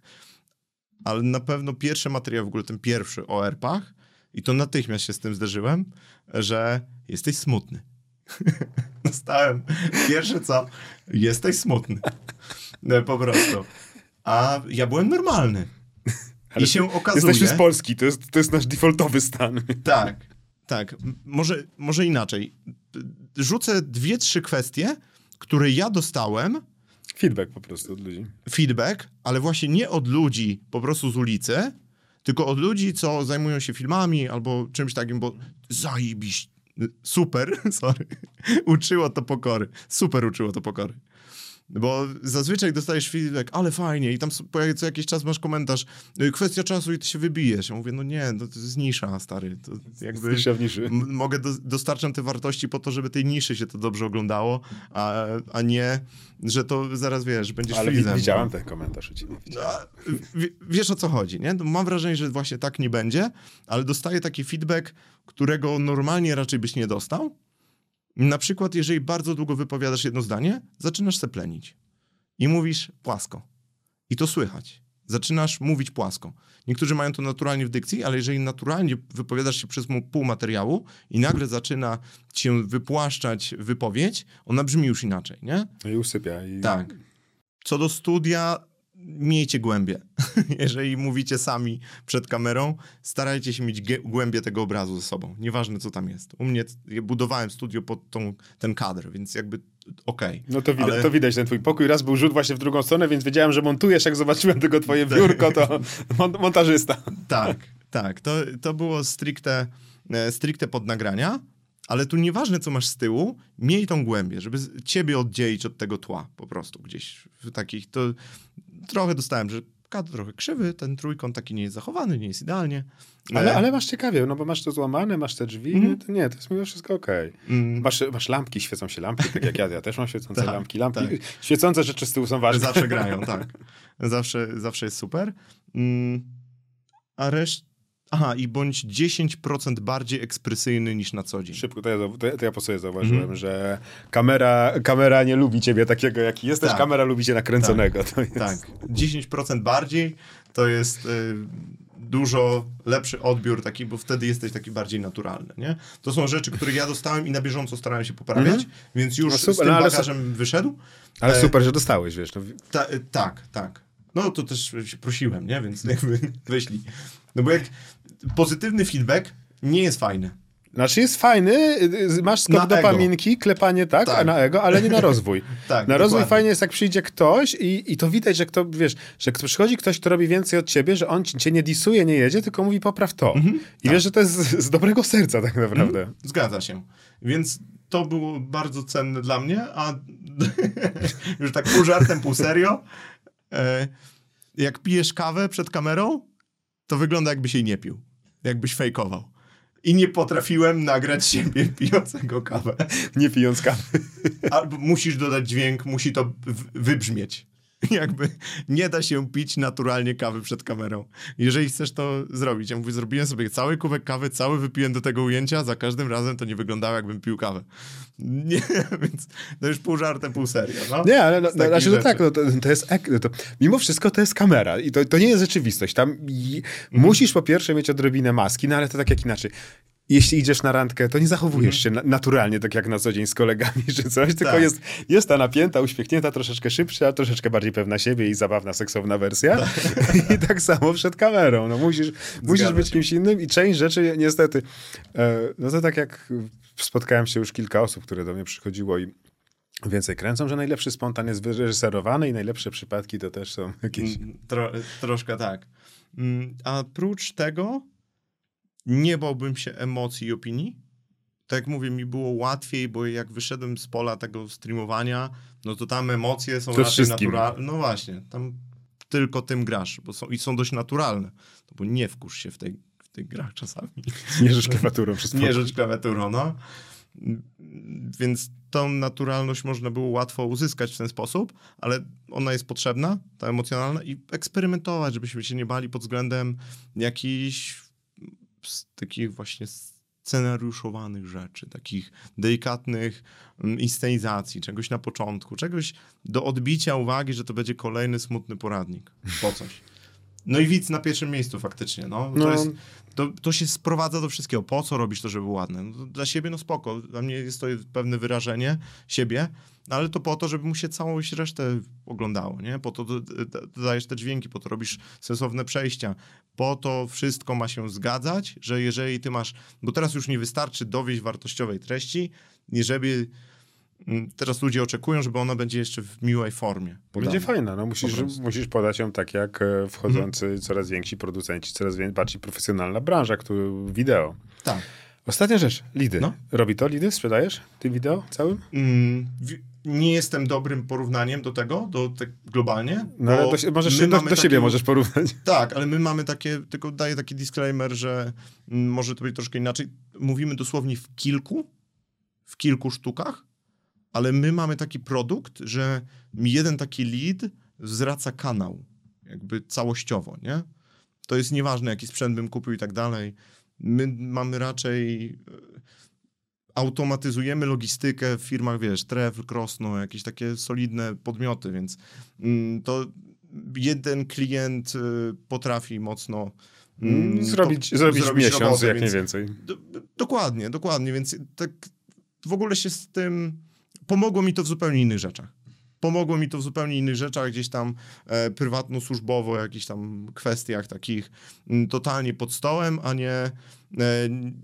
Ale na pewno pierwszy materiał, w ogóle ten pierwszy o ERPach, i to natychmiast się z tym zderzyłem, że jesteś smutny. Dostałem pierwsze co, jesteś smutny. No, po prostu. A ja byłem normalny. Ale I się okazuje... Jesteśmy z Polski, to jest, to jest nasz defaultowy stan. Tak, tak. Może, może inaczej. Rzucę dwie, trzy kwestie, które ja dostałem. Feedback po prostu od ludzi. Feedback, ale właśnie nie od ludzi po prostu z ulicy, tylko od ludzi, co zajmują się filmami albo czymś takim, bo zajebiście super, sorry, uczyło to pokory. Super uczyło to pokory. Bo zazwyczaj dostajesz feedback, ale fajnie, i tam co jakiś czas masz komentarz, y, kwestia czasu i ty się wybijesz. Ja mówię, no nie, no to jest nisza, stary. To jakby w niszy. Mogę, do, dostarczam te wartości po to, żeby tej niszy się to dobrze oglądało, a, a nie, że to zaraz wiesz, będziesz Ale flizem. widziałem no. ten komentarz u ciebie. No, wiesz o co chodzi, nie? Mam wrażenie, że właśnie tak nie będzie, ale dostaję taki feedback, którego normalnie raczej byś nie dostał, na przykład, jeżeli bardzo długo wypowiadasz jedno zdanie, zaczynasz seplenić i mówisz płasko. I to słychać. Zaczynasz mówić płasko. Niektórzy mają to naturalnie w dykcji, ale jeżeli naturalnie wypowiadasz się przez pół materiału i nagle zaczyna cię wypłaszczać wypowiedź, ona brzmi już inaczej, nie? I usypia. I... Tak. Co do studia, miejcie głębie. Jeżeli mówicie sami przed kamerą, starajcie się mieć głębię tego obrazu ze sobą. Nieważne, co tam jest. U mnie ja budowałem studio pod tą, ten kadr, więc jakby okej. Okay. No to widać, Ale... to widać ten twój pokój. Raz był rzut właśnie w drugą stronę, więc wiedziałem, że montujesz. Jak zobaczyłem tylko twoje biurko, to montażysta. tak, tak. To, to było stricte, e, stricte pod nagrania. Ale tu nieważne, co masz z tyłu, miej tą głębię, żeby ciebie oddzielić od tego tła po prostu gdzieś w takich, to trochę dostałem, że kadr trochę krzywy, ten trójkąt taki nie jest zachowany, nie jest idealnie. Ale, ale masz ciekawie, no bo masz to złamane, masz te drzwi, mm. to nie, to jest mimo wszystko okej. Okay. Mm. Masz, masz lampki, świecą się lampki, tak jak ja, ja też mam świecące tak, lampki. lampki. Tak. Świecące rzeczy z tyłu są ważne. Zawsze grają, tak. Zawsze, zawsze jest super. Mm. A reszt, Aha, i bądź 10% bardziej ekspresyjny niż na co dzień. Szybko, to ja, to ja po sobie zauważyłem, mm. że kamera, kamera nie lubi ciebie takiego, jaki jesteś, tak. kamera lubi cię nakręconego. Tak, jest... tak. 10% bardziej to jest y, dużo lepszy odbiór taki, bo wtedy jesteś taki bardziej naturalny, nie? To są rzeczy, które ja dostałem i na bieżąco starałem się poprawiać, mm. więc już no super, z tym no, bagażem wyszedł. Ale e... super, że dostałeś, wiesz. No. Ta, y, tak, tak. No to też się prosiłem, nie? Więc jakby wyślij. No bo jak pozytywny feedback nie jest fajny. Znaczy jest fajny, y, masz skok do pamięci, klepanie tak, tak, na ego, ale nie na rozwój. tak, na rozwój fajnie jest, jak przyjdzie ktoś i, i to widać, że kto, wiesz, że przychodzi ktoś, kto robi więcej od ciebie, że on cię nie disuje, nie jedzie, tylko mówi popraw to. Mhm, I tak. wiesz, że to jest z, z, dobrego serca tak naprawdę. Mhm, zgadza się. Więc to było bardzo cenne dla mnie, a już tak pół żartem, pół serio, e, jak pijesz kawę przed kamerą, to wygląda jakby się nie pił jakbyś fejkował. I nie potrafiłem nagrać siebie pijącego kawę. Nie pijąc kawy. Albo musisz dodać dźwięk, musi to wybrzmieć. Jakby nie da się pić naturalnie kawy przed kamerą. Jeżeli chcesz to zrobić, ja mówię, zrobiłem sobie cały kubek kawy, cały wypiłem do tego ujęcia, za każdym razem to nie wyglądało, jakbym pił kawę. Nie, więc to już pół żartem, pół serio. No? Nie, ale no, znaczy, no tak, no, to, to jest, no to, mimo wszystko to jest kamera i to, to nie jest rzeczywistość. Tam i, mm. musisz po pierwsze mieć odrobinę maski, no ale to tak jak inaczej jeśli idziesz na randkę, to nie zachowujesz mm. się naturalnie, tak jak na co dzień z kolegami czy coś, tylko tak. jest, jest ta napięta, uśmiechnięta, troszeczkę szybsza, troszeczkę bardziej pewna siebie i zabawna, seksowna wersja. Tak. I tak samo przed kamerą. No musisz, musisz być kimś innym i część rzeczy niestety, e, no to tak jak spotkałem się już kilka osób, które do mnie przychodziło i więcej kręcą, że najlepszy spontan jest wyreżyserowany i najlepsze przypadki to też są jakieś... Mm, tro, troszkę tak. Mm, a prócz tego nie bałbym się emocji i opinii. Tak jak mówię, mi było łatwiej, bo jak wyszedłem z pola tego streamowania, no to tam emocje są to raczej naturalne. No właśnie, tam tylko tym grasz, bo są, i są dość naturalne. No bo nie wkurz się w tej, w tych grach czasami. Nie rzecz klawiaturą Nie rzecz klawiaturą, no. Więc tą naturalność można było łatwo uzyskać w ten sposób, ale ona jest potrzebna, ta emocjonalna i eksperymentować, żebyśmy się nie bali pod względem jakichś z takich właśnie scenariuszowanych rzeczy, takich delikatnych mm, inscenizacji, czegoś na początku, czegoś do odbicia uwagi, że to będzie kolejny smutny poradnik po coś. No i widz na pierwszym miejscu faktycznie, no. To, no. Jest, to, to się sprowadza do wszystkiego. Po co robisz to, żeby było ładne? No, dla siebie, no spoko. Dla mnie jest to pewne wyrażenie siebie, no, ale to po to, żeby mu się całą resztę oglądało, nie? Po to dodajesz te dźwięki, po to robisz sensowne przejścia. Po to wszystko ma się zgadzać, że jeżeli ty masz... Bo teraz już nie wystarczy dowieść wartościowej treści, żeby teraz ludzie oczekują, żeby ona będzie jeszcze w miłej formie. Podana. Będzie fajna, no musisz, musisz podać ją tak jak e, wchodzący mm. coraz więksi producenci, coraz bardziej profesjonalna branża, który wideo. Tak. Ostatnia rzecz, lidy. No. Robi to lidy? Sprzedajesz ty wideo całym? Mm, nie jestem dobrym porównaniem do tego, do te, globalnie. No ale do, możesz do, do siebie możesz porównać. Tak, ale my mamy takie, tylko daję taki disclaimer, że mm, może to być troszkę inaczej. Mówimy dosłownie w kilku, w kilku sztukach, ale my mamy taki produkt, że jeden taki lead zwraca kanał, jakby całościowo, nie? To jest nieważne, jaki sprzęt bym kupił i tak dalej. My mamy raczej e, automatyzujemy logistykę w firmach, wiesz, Tref, Krosno, jakieś takie solidne podmioty, więc mm, to jeden klient e, potrafi mocno mm, zrobić, po, zrobić, zrobić miesiąc, robotę, jak nie więcej. Do, dokładnie, dokładnie, więc tak w ogóle się z tym pomogło mi to w zupełnie innych rzeczach. Pomogło mi to w zupełnie innych rzeczach, gdzieś tam e, prywatno-służbowo, jakichś tam kwestiach takich m, mm, totalnie pod stołem, a nie, e,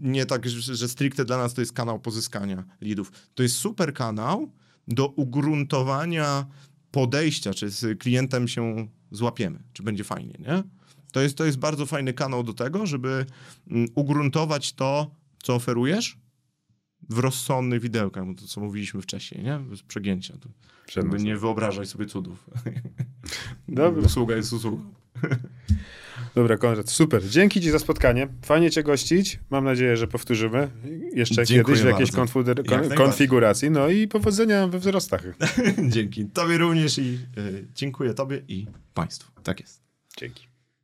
nie tak, że, że stricte dla nas to jest kanał pozyskania lidów. To jest super kanał do ugruntowania podejścia, czy z klientem się złapiemy, czy będzie fajnie, nie? To jest, to jest bardzo fajny kanał do tego, żeby mm, ugruntować to, co oferujesz, w rozsądnych widełkach, to co mówiliśmy wcześniej, nie? Bez przegięcia. To nie wyobrażaj sobie cudów. Dobra. Usługa jest usługą. Dobra, Konrad, super. Dzięki Ci za spotkanie. Fajnie Cię gościć. Mam nadzieję, że powtórzymy jeszcze Dziękuję kiedyś w jakiejś kon konfiguracji. No i powodzenia we wzrostach. Dzięki. Tobie również i y, dziękuję Tobie i Państwu. Tak jest. Dzięki.